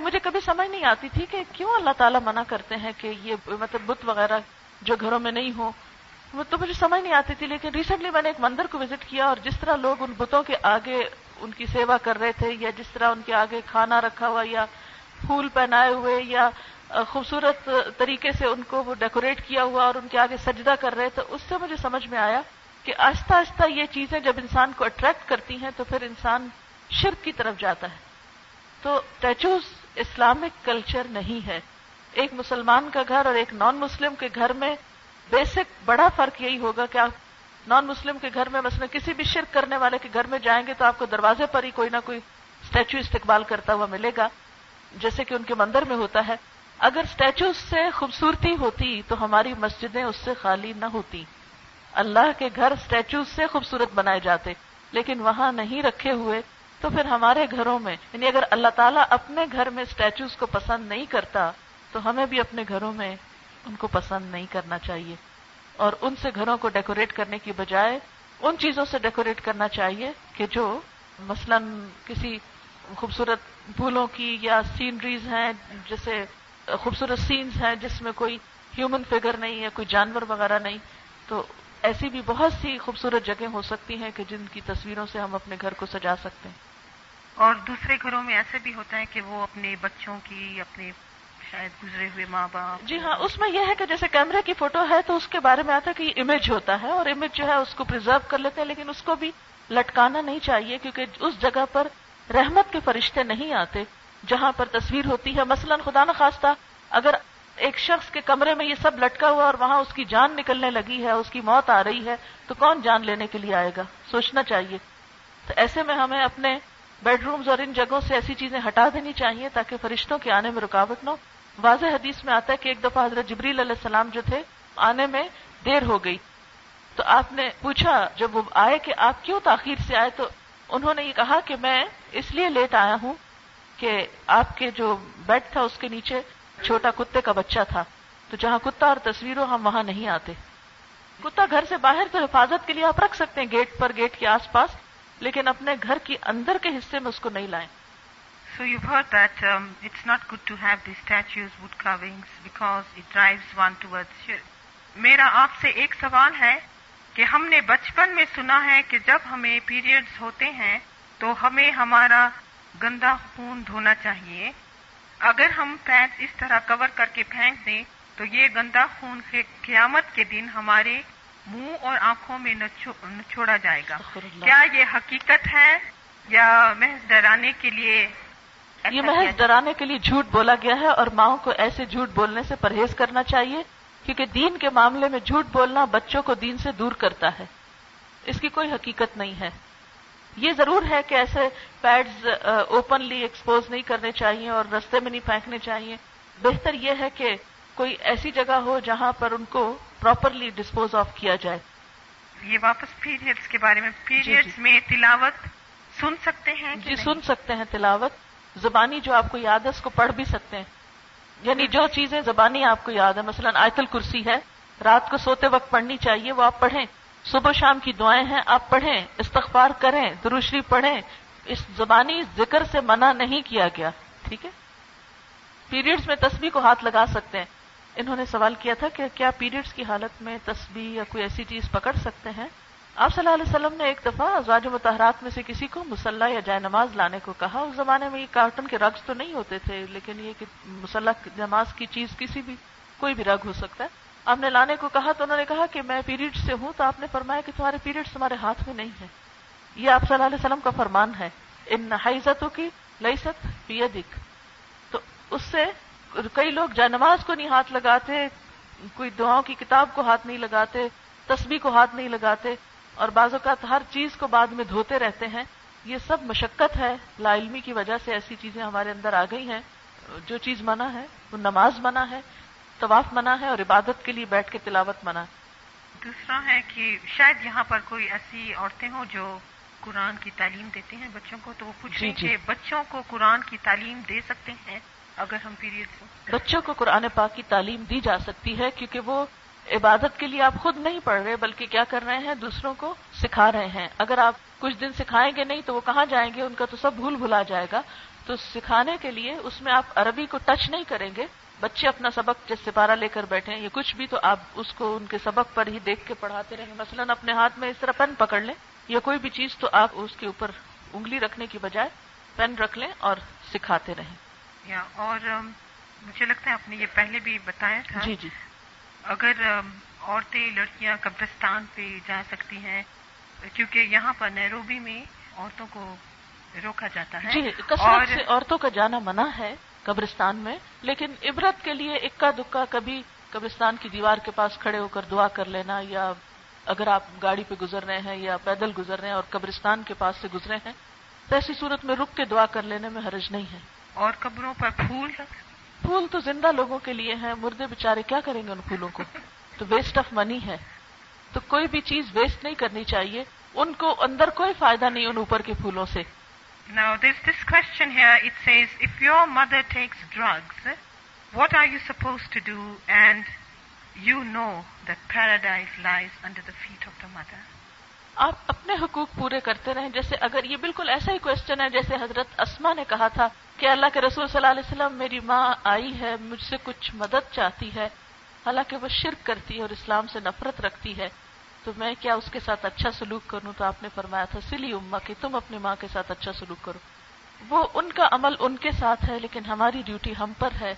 مجھے کبھی سمجھ نہیں آتی تھی کہ کیوں اللہ تعالیٰ منع کرتے ہیں کہ یہ مطلب بت وغیرہ جو گھروں میں نہیں ہو وہ تو مجھے سمجھ نہیں آتی تھی، لیکن ریسنٹلی میں نے ایک مندر کو وزٹ کیا اور جس طرح لوگ ان بتوں کے آگے ان کی سیوا کر رہے تھے، یا جس طرح ان کے آگے کھانا رکھا ہوا، یا پھول پہنائے ہوئے، یا خوبصورت طریقے سے ان کو وہ ڈیکوریٹ کیا ہوا اور ان کے آگے سجدہ کر رہے تھے اس سے مجھے سمجھ میں آیا کہ آہستہ آہستہ یہ چیزیں جب انسان کو اٹریکٹ کرتی ہیں، تو پھر انسان شرک کی طرف جاتا ہے۔ تو اسٹیچوز اسلامک کلچر نہیں ہے۔ ایک مسلمان کا گھر اور ایک نان مسلم کے گھر میں بیسک بڑا فرق یہی ہوگا کہ آپ نان مسلم کے گھر میں مثلا کسی بھی شرک کرنے والے کے گھر میں جائیں گے تو آپ کو دروازے پر ہی کوئی نہ کوئی اسٹیچو استقبال کرتا ہوا ملے گا، جیسے کہ ان کے مندر میں ہوتا ہے۔ اگر اسٹیچوز سے خوبصورتی ہوتی تو ہماری مسجدیں اس سے خالی نہ ہوتی۔ اللہ کے گھر اسٹیچوز سے خوبصورت بنائے جاتے، لیکن وہاں نہیں رکھے ہوئے تو پھر ہمارے گھروں میں یعنی اگر اللہ تعالیٰ اپنے گھر میں اسٹیچوز کو پسند نہیں کرتا تو ہمیں بھی اپنے گھروں میں ان کو پسند نہیں کرنا چاہیے اور ان سے گھروں کو ڈیکوریٹ کرنے کی بجائے ان چیزوں سے ڈیکوریٹ کرنا چاہیے کہ جو مثلا کسی خوبصورت پھولوں کی یا سینریز ہیں، جیسے خوبصورت سینز ہیں جس میں کوئی ہیومن فگر نہیں ہے، کوئی جانور وغیرہ نہیں، تو ایسی بھی بہت سی خوبصورت جگہ ہو سکتی ہیں کہ جن کی تصویروں سے ہم اپنے گھر کو سجا سکتے ہیں۔ اور دوسرے گھروں میں ایسے بھی ہوتا ہے کہ وہ اپنے بچوں کی، اپنے شاید گزرے ہوئے ماں باپ۔ جی ہاں اس میں یہ ہے کہ جیسے کیمرے کی فوٹو ہے تو اس کے بارے میں آتا ہے کہ یہ امیج ہوتا ہے اور امیج جو ہے اس کو پرزرو کر لیتے ہیں، لیکن اس کو بھی لٹکانا نہیں چاہیے کیونکہ اس جگہ پر رحمت کے فرشتے نہیں آتے جہاں پر تصویر ہوتی ہے۔ مثلا خدا نخواستہ، اگر ایک شخص کے کمرے میں یہ سب لٹکا ہوا اور وہاں اس کی جان نکلنے لگی ہے، اس کی موت آ رہی ہے، تو کون جان لینے کے لیے آئے گا؟ سوچنا چاہیے۔ تو ایسے میں ہمیں اپنے بیڈ رومز اور ان جگہوں سے ایسی چیزیں ہٹا دینی چاہیے تاکہ فرشتوں کے آنے میں رکاوٹ نہ ہو۔ واضح حدیث میں آتا ہے کہ ایک دفعہ حضرت جبریل علیہ السلام جو تھے، آنے میں دیر ہو گئی۔ تو آپ نے پوچھا، جب وہ آئے کہ آپ کیوں تاخیر سے آئے، تو انہوں نے یہ کہا کہ میں اس لیے لیٹ آیا ہوں کہ آپ کے جو بیڈ تھا، اس کے نیچے چھوٹا کتے کا بچہ تھا۔ تو جہاں کتا اور تصویروں ہم وہاں نہیں آتے۔ کتا گھر سے باہر تو حفاظت کے لیے آپ رکھ سکتے ہیں، گیٹ پر، گیٹ کے آس پاس، لیکن اپنے گھر کے اندر کے حصے میں اس کو نہیں لائیں۔ So you've heard that um, it's not good to have these statues, wood carvings, because it drives one towards shirk. میرا آپ سے ایک سوال ہے کہ ہم نے بچپن میں سنا ہے کہ جب ہمیں پیریڈز ہوتے ہیں تو ہمیں ہمارا گندا خون دھونا چاہیے اگر ہم پینٹ اس طرح کور کر کے پھینک دیں تو یہ گندا خون قیامت کے دن ہمارے منہ اور آنکھوں میں نچوڑا جائے گا کیا یہ حقیقت ہے یا محض ڈرانے کے لیے یہ محض ڈرانے کے لیے جھوٹ بولا گیا ہے اور ماؤں کو ایسے جھوٹ بولنے سے پرہیز کرنا چاہیے کیونکہ دین کے معاملے میں جھوٹ بولنا بچوں کو دین سے دور کرتا ہے۔ اس کی کوئی حقیقت نہیں ہے۔ یہ ضرور ہے کہ ایسے پیڈز اوپنلی ایکسپوز نہیں کرنے چاہیے اور رستے میں نہیں پھینکنے چاہیے۔ بہتر یہ ہے کہ کوئی ایسی جگہ ہو جہاں پر ان کو پراپرلی ڈسپوز آف کیا جائے۔ یہ واپس پیریڈس کے بارے میں جی، پیریڈس میں تلاوت سن سکتے ہیں جی؟ سن سکتے ہیں تلاوت۔ زبانی جو آپ کو یاد ہے، اس کو پڑھ بھی سکتے ہیں۔ یعنی جو چیزیں زبانی آپ کو یاد ہے مثلا آیت الکرسی ہے۔ رات کو سوتے وقت پڑھنی چاہیے، وہ آپ پڑھیں۔ صبح شام کی دعائیں ہیں، آپ پڑھیں۔ استغفار کریں دروشری پڑھیں۔ اس زبانی ذکر سے منع نہیں کیا گیا، ٹھیک ہے؟ پیریڈز میں تسبیح کو ہاتھ لگا سکتے ہیں۔ انہوں نے سوال کیا تھا کہ کیا پیریڈز کی حالت میں تسبیح یا کوئی ایسی چیز پکڑ سکتے ہیں؟ آپ صلی اللہ علیہ وسلم نے ایک دفعہ ازواج متحرات میں سے کسی کو مسلح یا جائے نماز لانے کو کہا۔ اس زمانے میں یہ کارٹن کے رقص تو نہیں ہوتے تھے، لیکن یہ کہ مسلح نماز کی چیز کسی بھی، کوئی بھی رگ ہو سکتا ہے۔ آپ نے لانے کو کہا تو انہوں نے کہا کہ میں پیریڈ سے ہوں تو آپ نے فرمایا کہ تمہارے پیریڈ تمہارے ہاتھ میں نہیں ہے یہ آپ صلی اللہ علیہ وسلم کا فرمان ہے۔ ان حیزتوں کی لئیست پیدک تو اس سے کئی لوگ جانماز کو نہیں ہاتھ لگاتے، کوئی دعاؤں کی کتاب کو ہاتھ نہیں لگاتے، تسبیح کو ہاتھ نہیں لگاتے۔ اور بعض اوقات ہر چیز کو بعد میں دھوتے رہتے ہیں۔ یہ سب مشقت ہے۔ لا علمی کی وجہ سے ایسی چیزیں ہمارے اندر آ گئی ہیں۔ جو چیز منع ہے وہ نماز منع ہے طواف منع ہے اور عبادت کے لیے بیٹھ کے تلاوت منع ہے۔ دوسرا ہے کہ شاید یہاں پر کوئی ایسی عورتیں ہوں جو قرآن کی تعلیم دیتے ہیں بچوں کو تو وہ پوچھ جی، رہے ہیں جی۔ کہ بچوں کو قرآن کی تعلیم دے سکتے ہیں اگر ہم پیریڈ بچوں کو قرآن پاک کی تعلیم دی جا سکتی ہے کیونکہ وہ عبادت کے لیے آپ خود نہیں پڑھ رہے بلکہ کیا کر رہے ہیں؟ دوسروں کو سکھا رہے ہیں۔ اگر آپ کچھ دن سکھائیں گے نہیں تو وہ کہاں جائیں گے؟ ان کا تو سب بھول بھلا جائے گا۔ تو سکھانے کے لیے اس میں آپ عربی کو ٹچ نہیں کریں گے۔ بچے اپنا سبق جس سپارہ لے کر بیٹھے یا کچھ بھی تو آپ اس کو ان کے سبق پر ہی دیکھ کے پڑھاتے رہیں۔ مثلا اپنے ہاتھ میں اس طرح پین پکڑ لیں یا کوئی بھی چیز تو آپ اس کے اوپر انگلی رکھنے کی بجائے پین رکھ لیں اور سکھاتے رہیں۔ یا اور مجھے لگتا ہے آپ نے یہ پہلے بھی بتایا تھا۔ جی جی۔ اگر عورتیں لڑکیاں قبرستان پہ جا سکتی ہیں کیونکہ یہاں پر نیروبی میں عورتوں کو روکا جاتا ہے جی اور سے عورتوں کا جانا منع ہے قبرستان میں لیکن عبرت کے لیے اکا دکا کبھی قبرستان کی دیوار کے پاس کھڑے ہو کر دعا کر لینا یا اگر آپ گاڑی پہ گزر رہے ہیں یا پیدل گزر رہے ہیں اور قبرستان کے پاس سے گزرے ہیں تو ایسی صورت میں رک کے دعا کر لینے میں حرج نہیں ہے۔ اور قبروں پر پھول پھول تو زندہ لوگوں کے لیے ہیں مردے بےچارے کیا کریں گے ان پھولوں کو تو ویسٹ آف منی ہے تو کوئی بھی چیز ویسٹ نہیں کرنی چاہیے ان کو اندر کوئی فائدہ نہیں ان اوپر کے پھولوں سے Now, there's this question here. It says, if your mother takes drugs, what are you supposed to do? And you know that paradise lies under the feet of the mother. آپ اپنے حقوق پورے کرتے رہیں۔ جیسے اگر یہ بالکل ایسا ہی کوشچن ہے جیسے حضرت اسما نے کہا تھا کہ اللہ کے رسول صلی اللہ علیہ وسلم میری ماں آئی ہے، مجھ سے کچھ مدد چاہتی ہے، حالانکہ وہ شرک کرتی ہے اور اسلام سے نفرت رکھتی ہے۔ تو میں کیا اس کے ساتھ اچھا سلوک کروں؟ تو آپ نے فرمایا تھا، سلی اما کہ تم اپنی ماں کے ساتھ اچھا سلوک کرو۔ وہ ان کا عمل ان کے ساتھ ہے، لیکن ہماری ڈیوٹی ہم پر ہے۔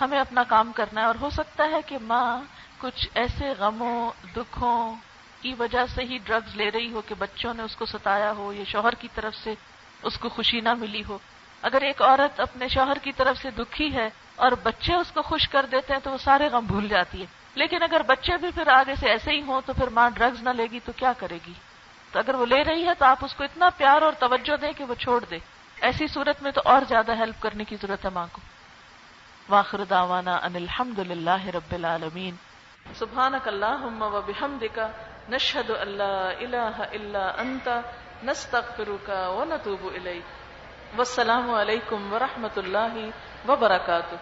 ہمیں اپنا کام کرنا ہے اور ہو سکتا ہے کہ ماں کچھ ایسے غموں، دکھوں کی وجہ سے ہی ڈرگز لے رہی ہو کہ بچوں نے اس کو ستایا ہو یا شوہر کی طرف سے اس کو خوشی نہ ملی ہو۔ اگر ایک عورت اپنے شوہر کی طرف سے دکھی ہے اور بچے اس کو خوش کر دیتے ہیں تو وہ سارے غم بھول جاتی ہے۔ لیکن اگر بچے بھی پھر آگے سے ایسے ہی ہوں تو پھر ماں ڈرگز نہ لے گی تو کیا کرے گی؟ تو اگر وہ لے رہی ہے تو آپ اس کو اتنا پیار اور توجہ دیں کہ وہ چھوڑ دے۔ ایسی صورت میں تو اور زیادہ ہیلپ کرنے کی ضرورت ہے ماں کو۔ واخر دعوانا ان الحمد للہ رب العالمین۔ سبحانک اللہم و بحمدک نشهد ان لا اله الا انت نستغفرك ونتوب اليك والسلام عليكم ورحمه الله وبركاته